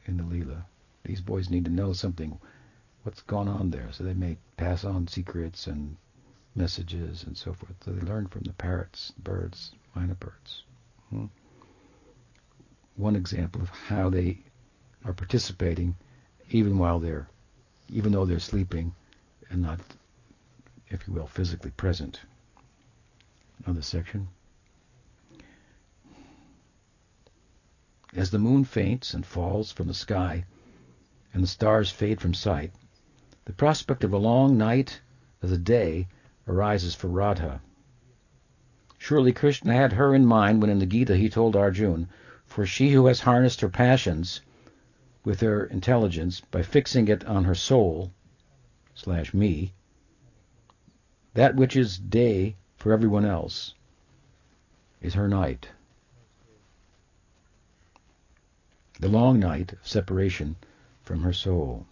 Speaker 1: in the Leela. These boys need to know something, what's gone on there, so they may pass on secrets and messages and so forth. So they learn from the parrots, birds, myna birds. Hmm? One example of how they are participating even while they're, even though they're sleeping and not, if you will, physically present. Another section. As the moon faints and falls from the sky, and the stars fade from sight, the prospect of a long night as a day arises for Radha. Surely Krishna had her in mind when in the Gita he told Arjun, For she who has harnessed her passions with her intelligence by fixing it on her soul slash me, that which is day for everyone else is her night. The long night of separation from her soul.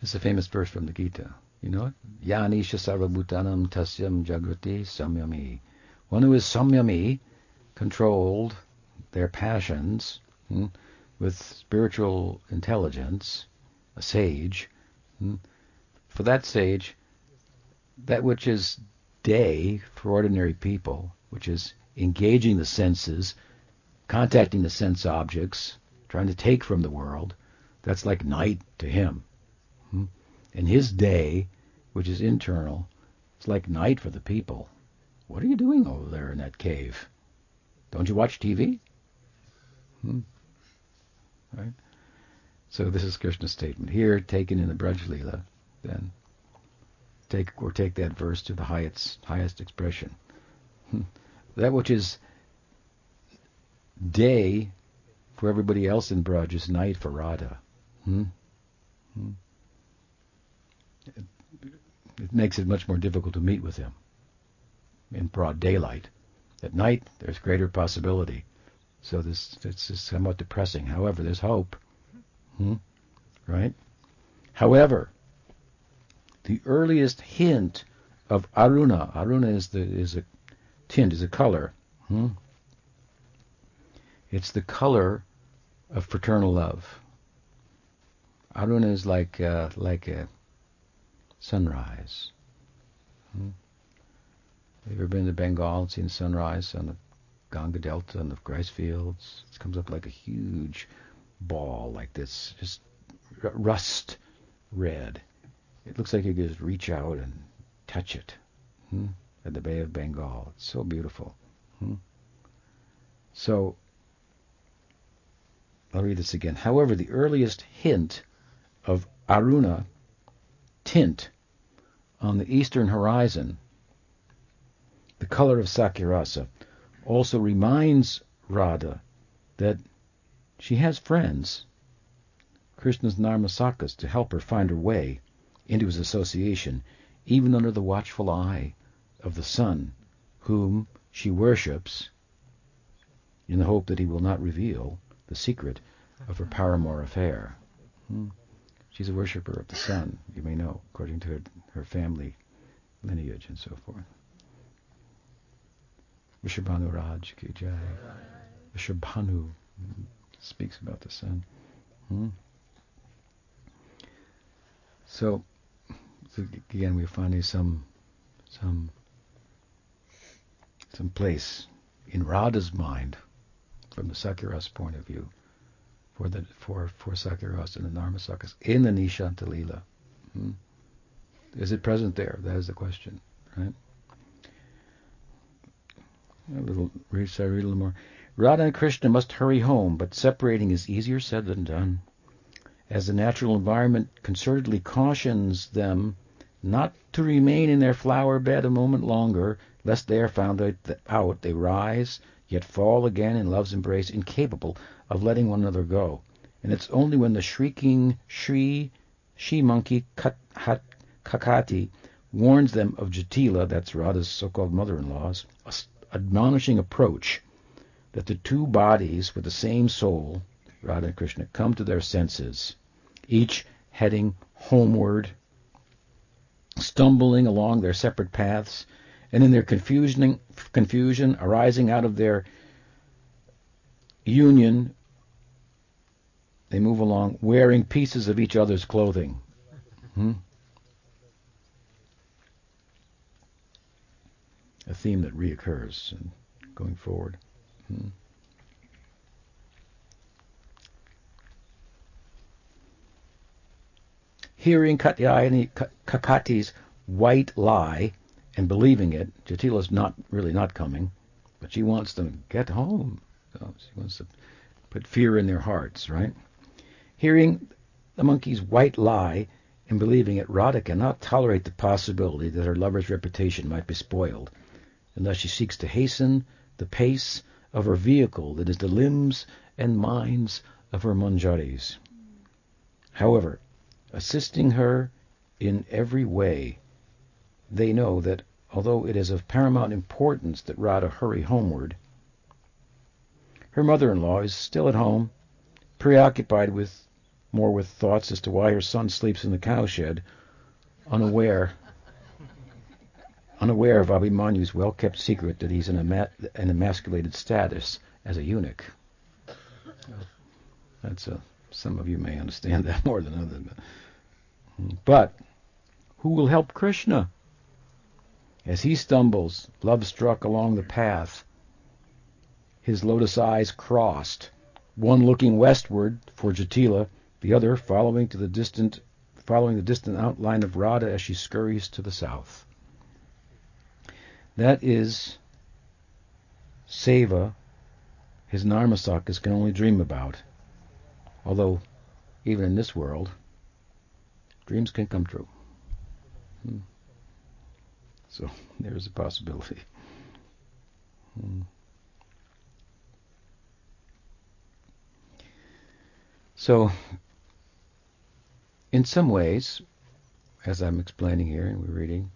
Speaker 1: It's a famous verse from the Gita. You know it? Yanisha sarvabhutanam tasyam jagrati samyami. One who is samyami, controlled their passions hmm, with spiritual intelligence, a sage. Hmm, for that sage, that which is day for ordinary people, which is engaging the senses, contacting the sense objects, trying to take from the world, that's like night to him. Hmm? And his day, which is internal, it's like night for the people. What are you doing over there in that cave? Don't you watch TV? Hmm. Right? So this is Krishna's statement here, taken in the Braj Leela. Then take or take that verse to the highest highest expression. Hmm. That which is day for everybody else in Braj is night for Radha. Hmm? Hmm it, it makes it much more difficult to meet with him in broad daylight. At night, there's greater possibility. So this it's somewhat depressing. However, there's hope. Hmm? Right? However, the earliest hint of Aruna, Aruna is the is a tint, is a color. Hmm? It's the color of fraternal love. Aruna is like uh, like a sunrise. Hmm? Have you ever been to Bengal and seen sunrise on the Ganga Delta and the rice fields? It comes up like a huge ball like this, just rust red. It looks like you could just reach out and touch it hmm? at the Bay of Bengal. It's so beautiful. Hmm? So, I'll read this again. However, the earliest hint of Aruna tint on the eastern horizon, the color of Sakhyarasa, also reminds Radha that she has friends, Krishna's Narmasakhas, to help her find her way into his association, even under the watchful eye of the sun, whom she worships in the hope that he will not reveal the secret of her paramour affair. Hmm. She's a worshipper of the sun, you may know, according to her, her family lineage and so forth. Vrishabhanu Raj ki jai. Vrishabhanu speaks about the sun. Hmm? So, so, again, we're finding some some some place in Radha's mind, from the Sakhyaras point of view, for the for for Sakhyaras and the Narmasakhas in the Nishanta Lila. Hmm? Is it present there? That is the question, right? A little read, so read a little more. Radha and Krishna must hurry home, but separating is easier said than done. As the natural environment concertedly cautions them not to remain in their flower bed a moment longer, lest they are found out, they rise, yet fall again in love's embrace, incapable of letting one another go. And it's only when the shrieking Shri she monkey cut, Hat, Kakati warns them of Jatila, that's Radha's so-called mother-in-law's, admonishing approach that the two bodies with the same soul, Radha and Krishna, come to their senses, each heading homeward, stumbling along their separate paths, and in their confusion, confusion arising out of their union, they move along wearing pieces of each other's clothing. Hmm? A theme that reoccurs going forward. Hmm. Hearing Katyayani Kakati's white lie and believing it, Jatila's not really not coming, but she wants them to get home. So she wants to put fear in their hearts, right? Hearing the monkey's white lie and believing it, Radha cannot tolerate the possibility that her lover's reputation might be spoiled, thus she seeks to hasten the pace of her vehicle that is the limbs and minds of her manjaris. However, assisting her in every way, they know that although it is of paramount importance that Radha hurry homeward, her mother-in-law is still at home, preoccupied with more with thoughts as to why her son sleeps in the cowshed, unaware unaware of Abhimanyu's well-kept secret that he's in an emasculated status as a eunuch. That's a, some of you may understand that more than others. But who will help Krishna? As he stumbles, love struck along the path, his lotus eyes crossed, one looking westward for Jatila, the other following to the distant following the distant outline of Radha as she scurries to the south. That is Seva his Narmasakhas can only dream about. Although, even in this world, dreams can come true. Hmm. So there's a possibility. Hmm. So, in some ways, as I'm explaining here and we're reading,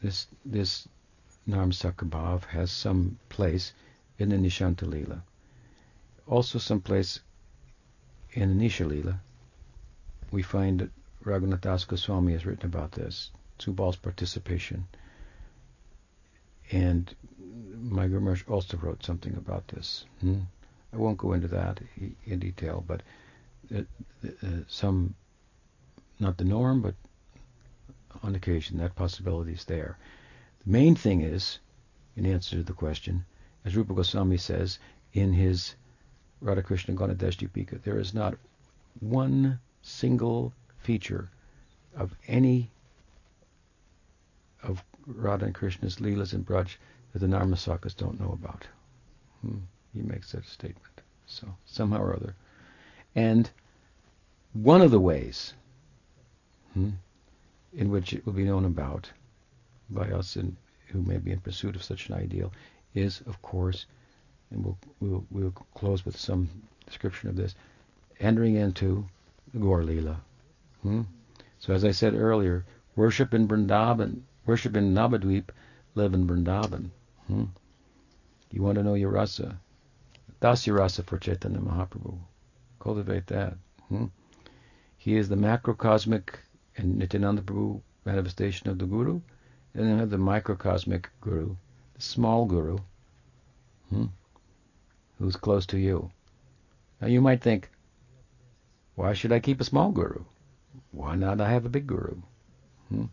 Speaker 1: this this Narmasakhabhav has some place in the Nishanta Lila. Also some place in the Nisha Lila. We find that Raghunath Das Goswami has written about this, Subal's participation. And my Guru also wrote something about this. Hmm? I won't go into that in detail, but uh, uh, some, not the norm, but on occasion that possibility is there. Main thing is, in answer to the question, as Rupa Goswami says in his Radhakrishna Ganoddeshadipika, there is not one single feature of any of Radha and Krishna's Leelas and Braj that the Narmasakhas don't know about. Hmm. He makes that statement. So, somehow or other. And one of the ways hmm, in which it will be known about by us and who may be in pursuit of such an ideal is, of course, and we'll, we'll, we'll close with some description of this, entering into the Gaur Lila. Hmm? So as I said earlier, worship in Vrindavan, worship in Navadvip, live in Vrindavan. Hmm? You want to know your rasa? That's your rasa for Chaitanya Mahaprabhu. Cultivate that. Hmm? He is the macrocosmic and Nityananda Prabhu manifestation of the Guru, and then have the microcosmic guru, the small guru, hmm, who's close to you. Now you might think, why should I keep a small guru? Why not I have a big guru? Hmm?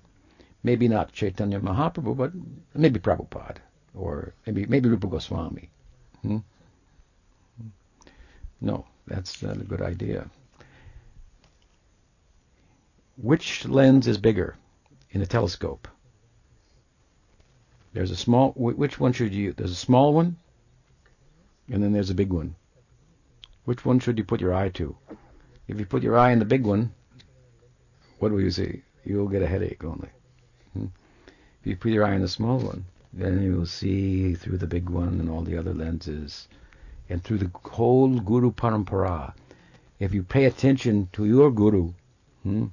Speaker 1: Maybe not Chaitanya Mahaprabhu, but maybe Prabhupada, or maybe maybe Rupa Goswami. Hmm? No, that's not a good idea. Which lens is bigger in a telescope? There's a small. Which one should you? There's a small one, and then there's a big one. Which one should you put your eye to? If you put your eye in the big one, what will you see? You'll get a headache only. Hmm? If you put your eye in the small one, then you will see through the big one and all the other lenses, and through the whole Guru Parampara. If you pay attention to your Guru, hmm,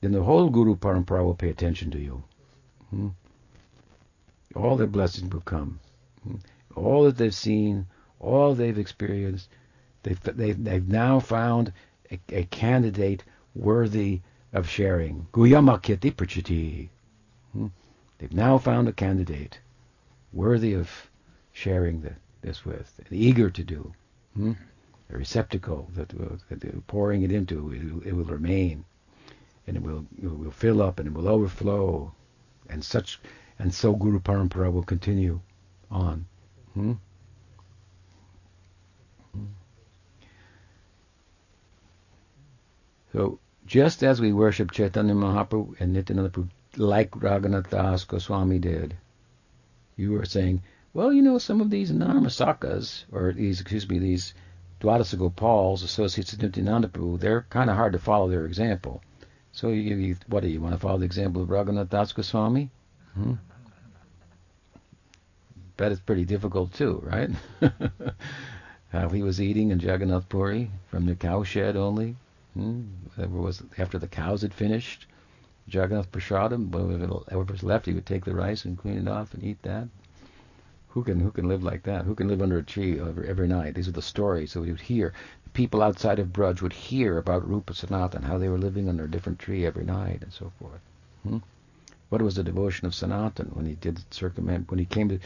Speaker 1: then the whole Guru Parampara will pay attention to you. Hmm? All their blessings will come. All that they've seen, all they've experienced, They've, they've, they've now found a, a candidate worthy of sharing. Guyamakiti Prachiti. Hmm? They've now found a candidate worthy of sharing the, this with, and eager to do. Hmm? A receptacle that, that pouring it into, it, it, will remain, and it will, it will fill up, and it will overflow, and such, and so Guru Parampara will continue on. Hmm? So just as we worship Chaitanya Mahaprabhu and Nityananda Prabhu like Raghunath Das Goswami did, you were saying, well, you know, some of these Narmasakhas, or these, excuse me, these Dwadasa Gopals, associates of Nityananda Prabhu, they're kind of hard to follow their example. So, you, you, what do you want to follow the example of Raghunath Das Goswami? Hmm? Bet it's pretty difficult too, right? How he was eating in Jagannath Puri from the cowshed only. Hmm? Was after the cows had finished, Jagannath whatever was left, he would take the rice and clean it off and eat that. Who can who can live like that? Who can live under a tree every, every night? These are the stories. So we would hear people outside of Braj would hear about Rupa Sanatan, how they were living under a different tree every night, and so forth. Hmm? What was the devotion of Sanatan when he did circumvent? When he came to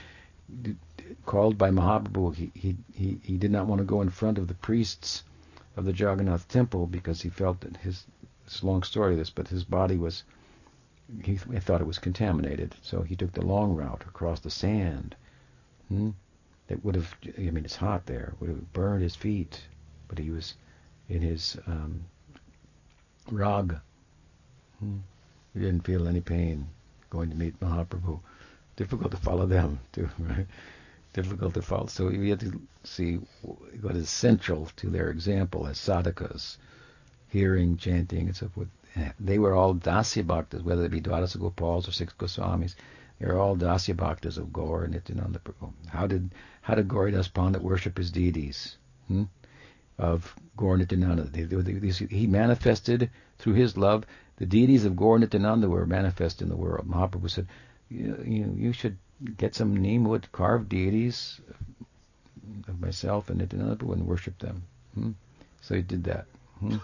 Speaker 1: called by Mahaprabhu, he, he he he did not want to go in front of the priests of the Jagannath temple because he felt that his it's a long story this, but his body was he, he thought it was contaminated, so he took the long route across the sand Hmm? That would have, I mean, it's hot there, would have burned his feet, but he was in his um, rag. Hmm? He didn't feel any pain going to meet Mahaprabhu. Difficult to follow them, too, right? Difficult to follow. So we have to see what is central to their example as sadhakas, hearing, chanting, and so forth. They were all dasya bhaktas, whether it be Dwadasa Gopals or six Goswamis. They're all Dasya Bhaktas of Gaur and Nityananda Prabhu. How did how did Gauridas Pandit worship his deities? Hmm? Of Gaur Nityananda. They, they, they, he manifested through his love. The deities of Gaur Nityananda were manifest in the world. Mahaprabhu said, you, you, you should get some neem wood carved deities of myself and Nityananda and worship them. Hmm? So he did that. Hmm?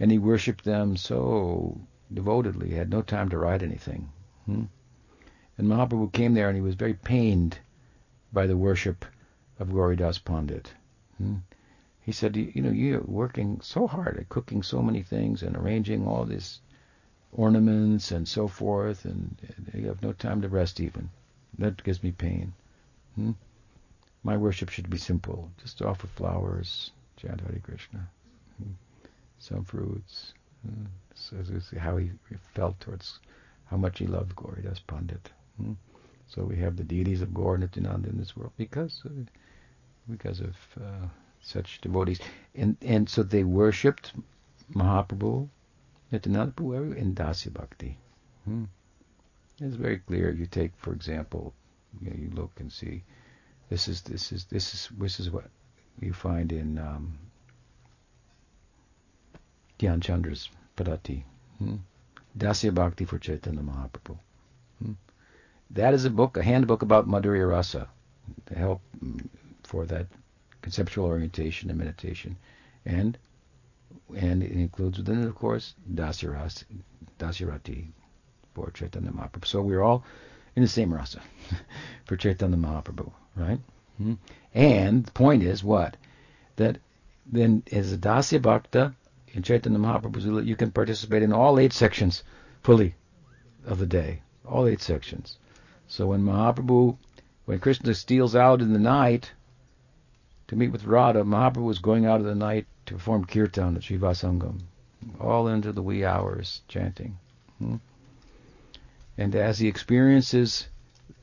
Speaker 1: And he worshipped them so devotedly. He had no time to write anything. Hmm? And Mahaprabhu came there and he was very pained by the worship of Gauridas Pandit. Hmm? He said, you, know, you're working so hard at cooking so many things and arranging all these ornaments and so forth, and, you have no time to rest even. That gives me pain. Hmm? My worship should be simple. Just offer flowers, chant Hare Krishna, hmm? some fruits. Hmm? So this is how he felt towards how much he loved Gauridas Pandit. Hmm? So we have the deities of Gaur Nityananda in this world because uh, because of uh, such devotees, and and so they worshipped Mahaprabhu, Nityananda Prabhu in Dasya Bhakti. Hmm? It's very clear. You take, for example, you, know, you look and see. This is this is this is this is what you find in um, Dhyan Chandra's Paddhati. Hmm? Dasya Bhakti for Chaitanya Mahaprabhu. Hmm? That is a book, a handbook about Madhurya Rasa, to help mm, for that conceptual orientation and meditation. And and it includes within it, of course, Dasyarati, Dasyarati for Chaitanya Mahaprabhu. So we're all in the same rasa for Chaitanya Mahaprabhu, right? Hmm? And the point is what? That then as a Dasya Bhakta in Chaitanya Mahaprabhu's you can participate in all eight sections fully of the day. All eight sections. So when Mahaprabhu, when Krishna steals out in the night to meet with Radha, Mahaprabhu was going out in the night to perform kirtan at Srivasangan, all into the wee hours chanting. Hmm? And as he experiences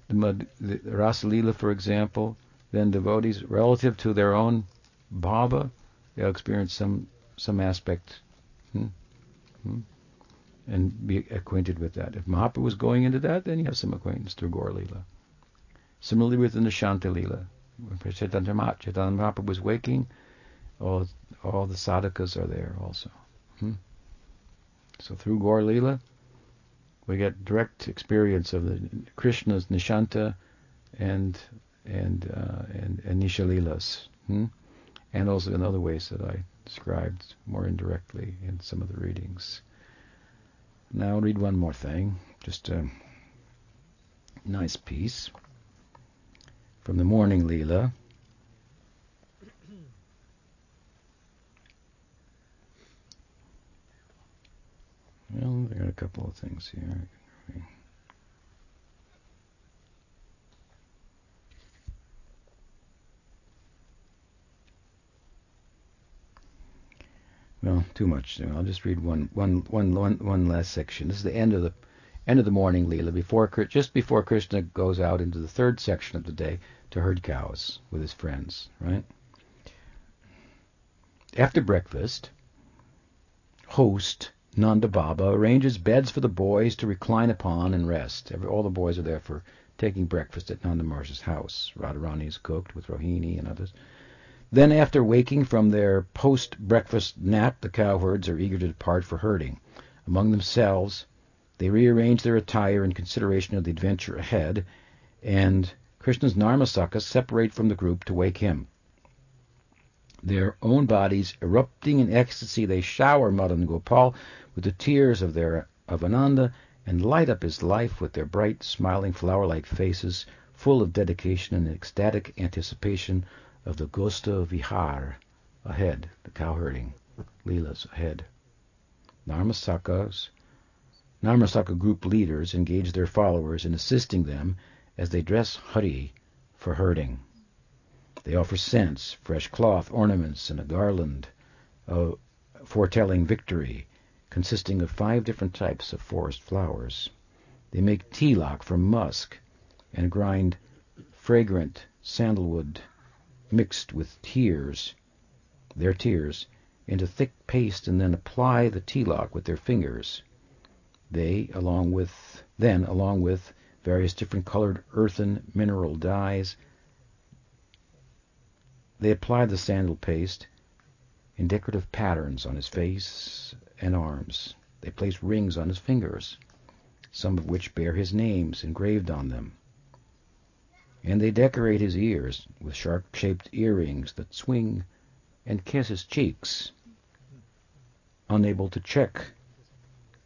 Speaker 1: the, the Rasa Lila, for example, then devotees, relative to their own bhava, they'll experience some some aspect. Hmm? Hmm? and be acquainted with that. If Mahaprabhu was going into that, then you have some acquaintance through Gaur Lila. Similarly with the Nishanta Lila. When Chaitanya Mahaprabhu was waking, all, all the sadhakas are there also. Hmm? So through Gaur Lila, we get direct experience of the Krishna's Nishanta and and uh, and, and Nisha Lilas. Hmm? and also in other ways that I described more indirectly in some of the readings. Now I'll read one more thing, just a nice piece from the Morning Leela. Well, I got a couple of things here. Well, too much. I'll just read one, one, one, one, one last section. This is the end of the end of the morning Leela, before just before Krishna goes out into the third section of the day to herd cows with his friends. Right. After breakfast, host Nanda Baba arranges beds for the boys to recline upon and rest. Every, all the boys are there for taking breakfast at Nanda Maharaj's house. Radharani is cooked with Rohini and others. Then, after waking from their post breakfast nap, the cowherds are eager to depart for herding. Among themselves, they rearrange their attire in consideration of the adventure ahead, and Krishna's Narmasakhas separate from the group to wake him. Their own bodies erupting in ecstasy, they shower Madan Gopal with the tears of their of Ananda and light up his life with their bright, smiling, flower-like faces, full of dedication and ecstatic anticipation of the Gosta Vihar ahead, the cowherding Leelas ahead. Narmasakhas, Narmasakha group leaders engage their followers in assisting them as they dress Hari for herding. They offer scents, fresh cloth, ornaments, and a garland uh, foretelling victory, consisting of five different types of forest flowers. They make tilak from musk and grind fragrant sandalwood mixed with tears, their tears, into thick paste and then apply the tilak with their fingers. They, along with then, along with various different colored earthen mineral dyes, they apply the sandal paste in decorative patterns on his face and arms. They place rings on his fingers, some of which bear his names engraved on them and they decorate his ears with sharp-shaped earrings that swing and kiss his cheeks. Unable to check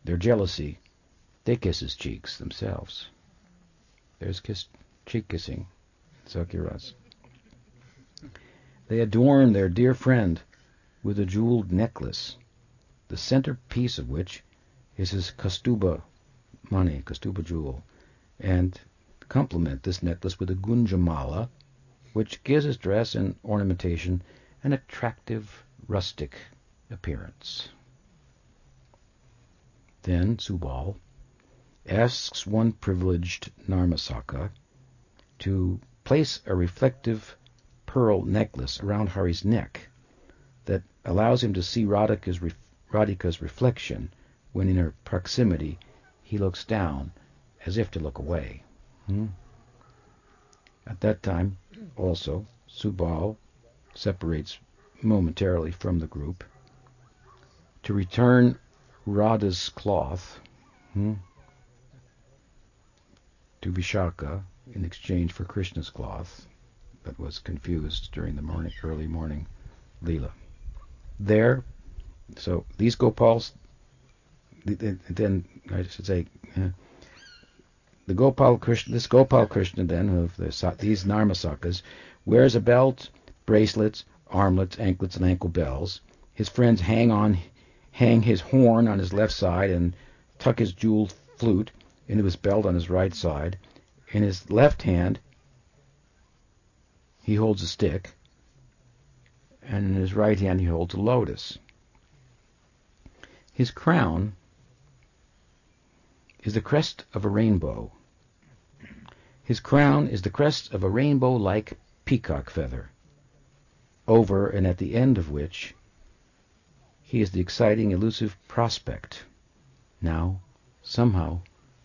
Speaker 1: their jealousy, they kiss his cheeks themselves. There's kiss, cheek kissing, Sakhyaras. They adorn their dear friend with a jeweled necklace, the centerpiece of which is his Kaustubha money, Kaustubha jewel, and complement this necklace with a gunjamala, which gives his dress and ornamentation an attractive rustic appearance. Then Subal asks one privileged Narmasakha to place a reflective pearl necklace around Hari's neck that allows him to see Radhika's, ref- Radhika's reflection when in her proximity he looks down as if to look away. Hmm. At that time, also, Subal separates momentarily from the group to return Radha's cloth hmm, to Vishakha in exchange for Krishna's cloth that was confused during the morning, early morning Leela. There, so these Gopals, then I should say, the Gopal Krishna, this Gopal Krishna then of the, these Narmasakhas wears a belt, bracelets, armlets, anklets, and ankle bells. His friends hang on, hang his horn on his left side and tuck his jeweled flute into his belt on his right side. In his left hand, he holds a stick, and in his right hand he holds a lotus. His crown is the crest of a rainbow. His crown is the crest of a rainbow-like peacock feather, over and at the end of which he is the exciting, elusive prospect, now, somehow,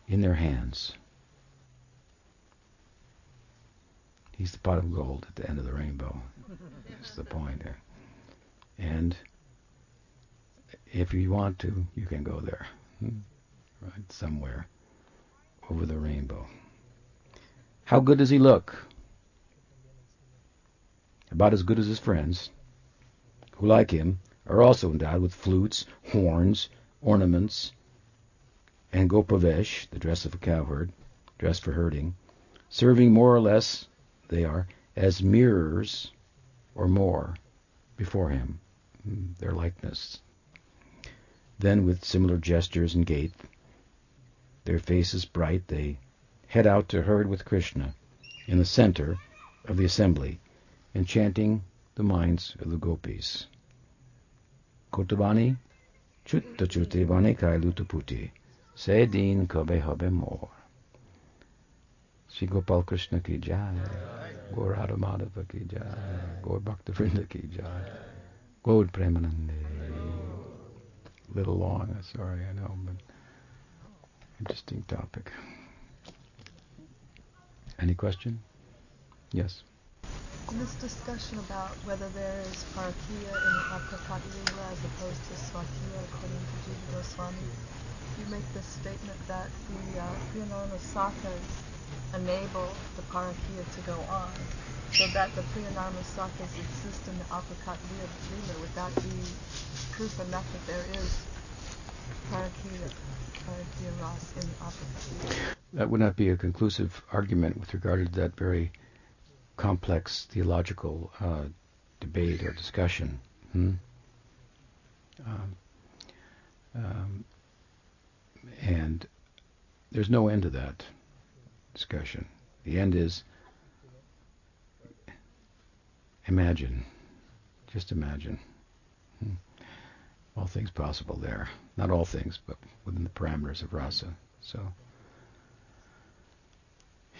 Speaker 1: in their hands. He's the pot of gold at the end of the rainbow. That's the point. And if you want to, you can go there. Hmm right, somewhere over the rainbow. How good does he look? About as good as his friends. who like him are also endowed with flutes, horns, ornaments, and gopavesh, the dress of a cowherd, dressed for herding, serving more or less, they are, as mirrors or more before him, their likeness. Then, with similar gestures and gait, their faces bright, they head out to herd with Krishna in the center of the assembly, enchanting the minds of the gopis. Kotavani, chutta chuttevani kai lutaputi, se din kabe habe more. Sri Gopal Krishna ki jai, Gaur Madhava ki jai, Gaur Bhakta ki jai, Gaur Premanande. Little long, sorry, I know, but interesting topic. Any question? Yes.
Speaker 2: In this discussion about whether there is parakia in Aprakat as opposed to swakiya according to Jiva Goswami, you make the statement that the uh, Priyanarmasakhas enable the parakia to go on, so that the Priyanarma Sakas exist in the Aprakat Lila. Would that be proof enough that there is parakia, parakia ras in the Aprakat
Speaker 1: That would not be a conclusive argument with regard to that very complex theological uh, debate or discussion. Hmm? Um, um, and there's no end to that discussion. The end is imagine, just imagine. Hmm. All things possible there. Not all things, but within the parameters of rasa. So,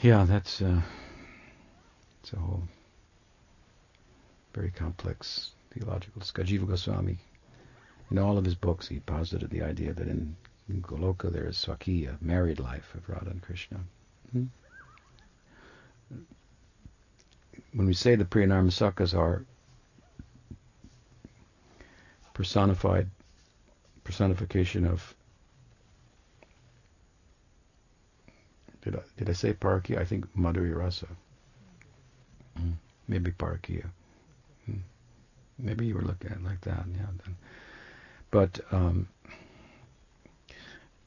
Speaker 1: yeah, that's uh, it's a whole very complex theological discussion. Jiva Goswami, in all of his books, he posited the idea that in, Goloka there is Swakiya, married life of Radha and Krishna. Hmm? When we say the Priyanarmasakhas are personified personification of did I did I say Parakia? I think Madhurya Rasa. Mm. Maybe Parakia. Mm. Maybe you were looking at it like that, yeah. But um,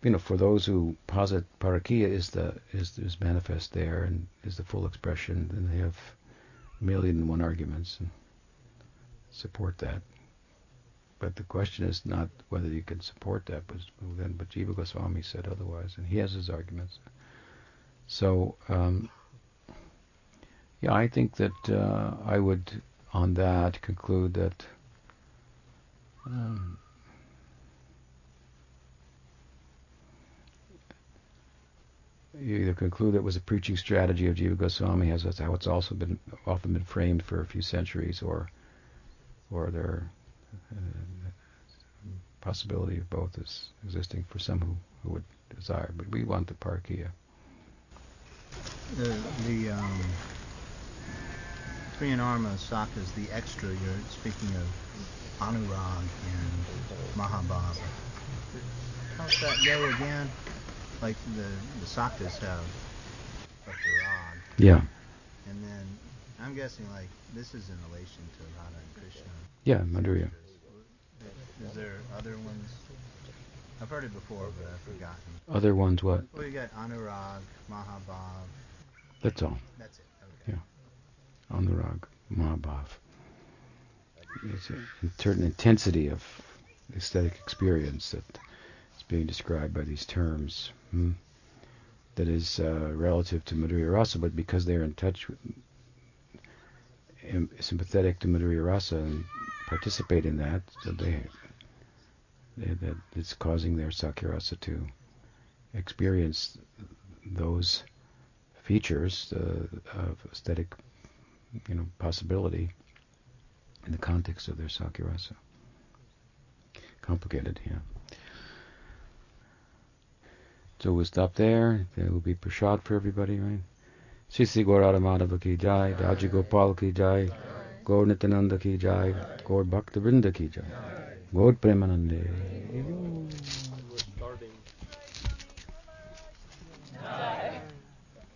Speaker 1: you know, for those who posit parakia is the is is manifest there and is the full expression, then they have a million and one arguments and support that. But the question is not whether you can support that, but then but Jiva Goswami said otherwise, and he has his arguments. So um, yeah, I think that uh, I would on that conclude that. Um, you either conclude it was a preaching strategy of Jiva Goswami, as that's how it's also been often been framed for a few centuries, or or there uh, possibility of both is existing for some who, who would desire. But we want the parkia.
Speaker 3: The the um, Priyanarmasakhas, the extra. You're speaking of Anurag and Mahabhava. How's that go again? Like the the sakhas have like the rod.
Speaker 1: Yeah.
Speaker 3: And then I'm guessing like this is in relation to Radha and Krishna.
Speaker 1: Yeah, Madhurya.
Speaker 3: Is there other ones? I've heard it before, but I've forgotten.
Speaker 1: Other ones what?
Speaker 3: Well, you got Anurag, Mahabhav.
Speaker 1: That's all.
Speaker 3: That's it. Okay.
Speaker 1: Yeah. Anurag, Mahabhav. It's a certain intensity of aesthetic experience that is being described by these terms hmm, that is uh, relative to Madhurya Rasa, but because they're in touch with, sympathetic to Madhurya Rasa and participate in that, so they, they that it's causing their Sakhyarasa to experience those features uh, of aesthetic, you know, possibility in the context of their Sakhyarasa. Complicated, yeah. So we'll stop there. There will be prashad for everybody, right? Sisi Gaurada Madhava ki jai, Raja Gopal ki jai, Gaur Nityananda ki jai, Gaur Bhakta Vrinda ki jai, Gaur Premanande.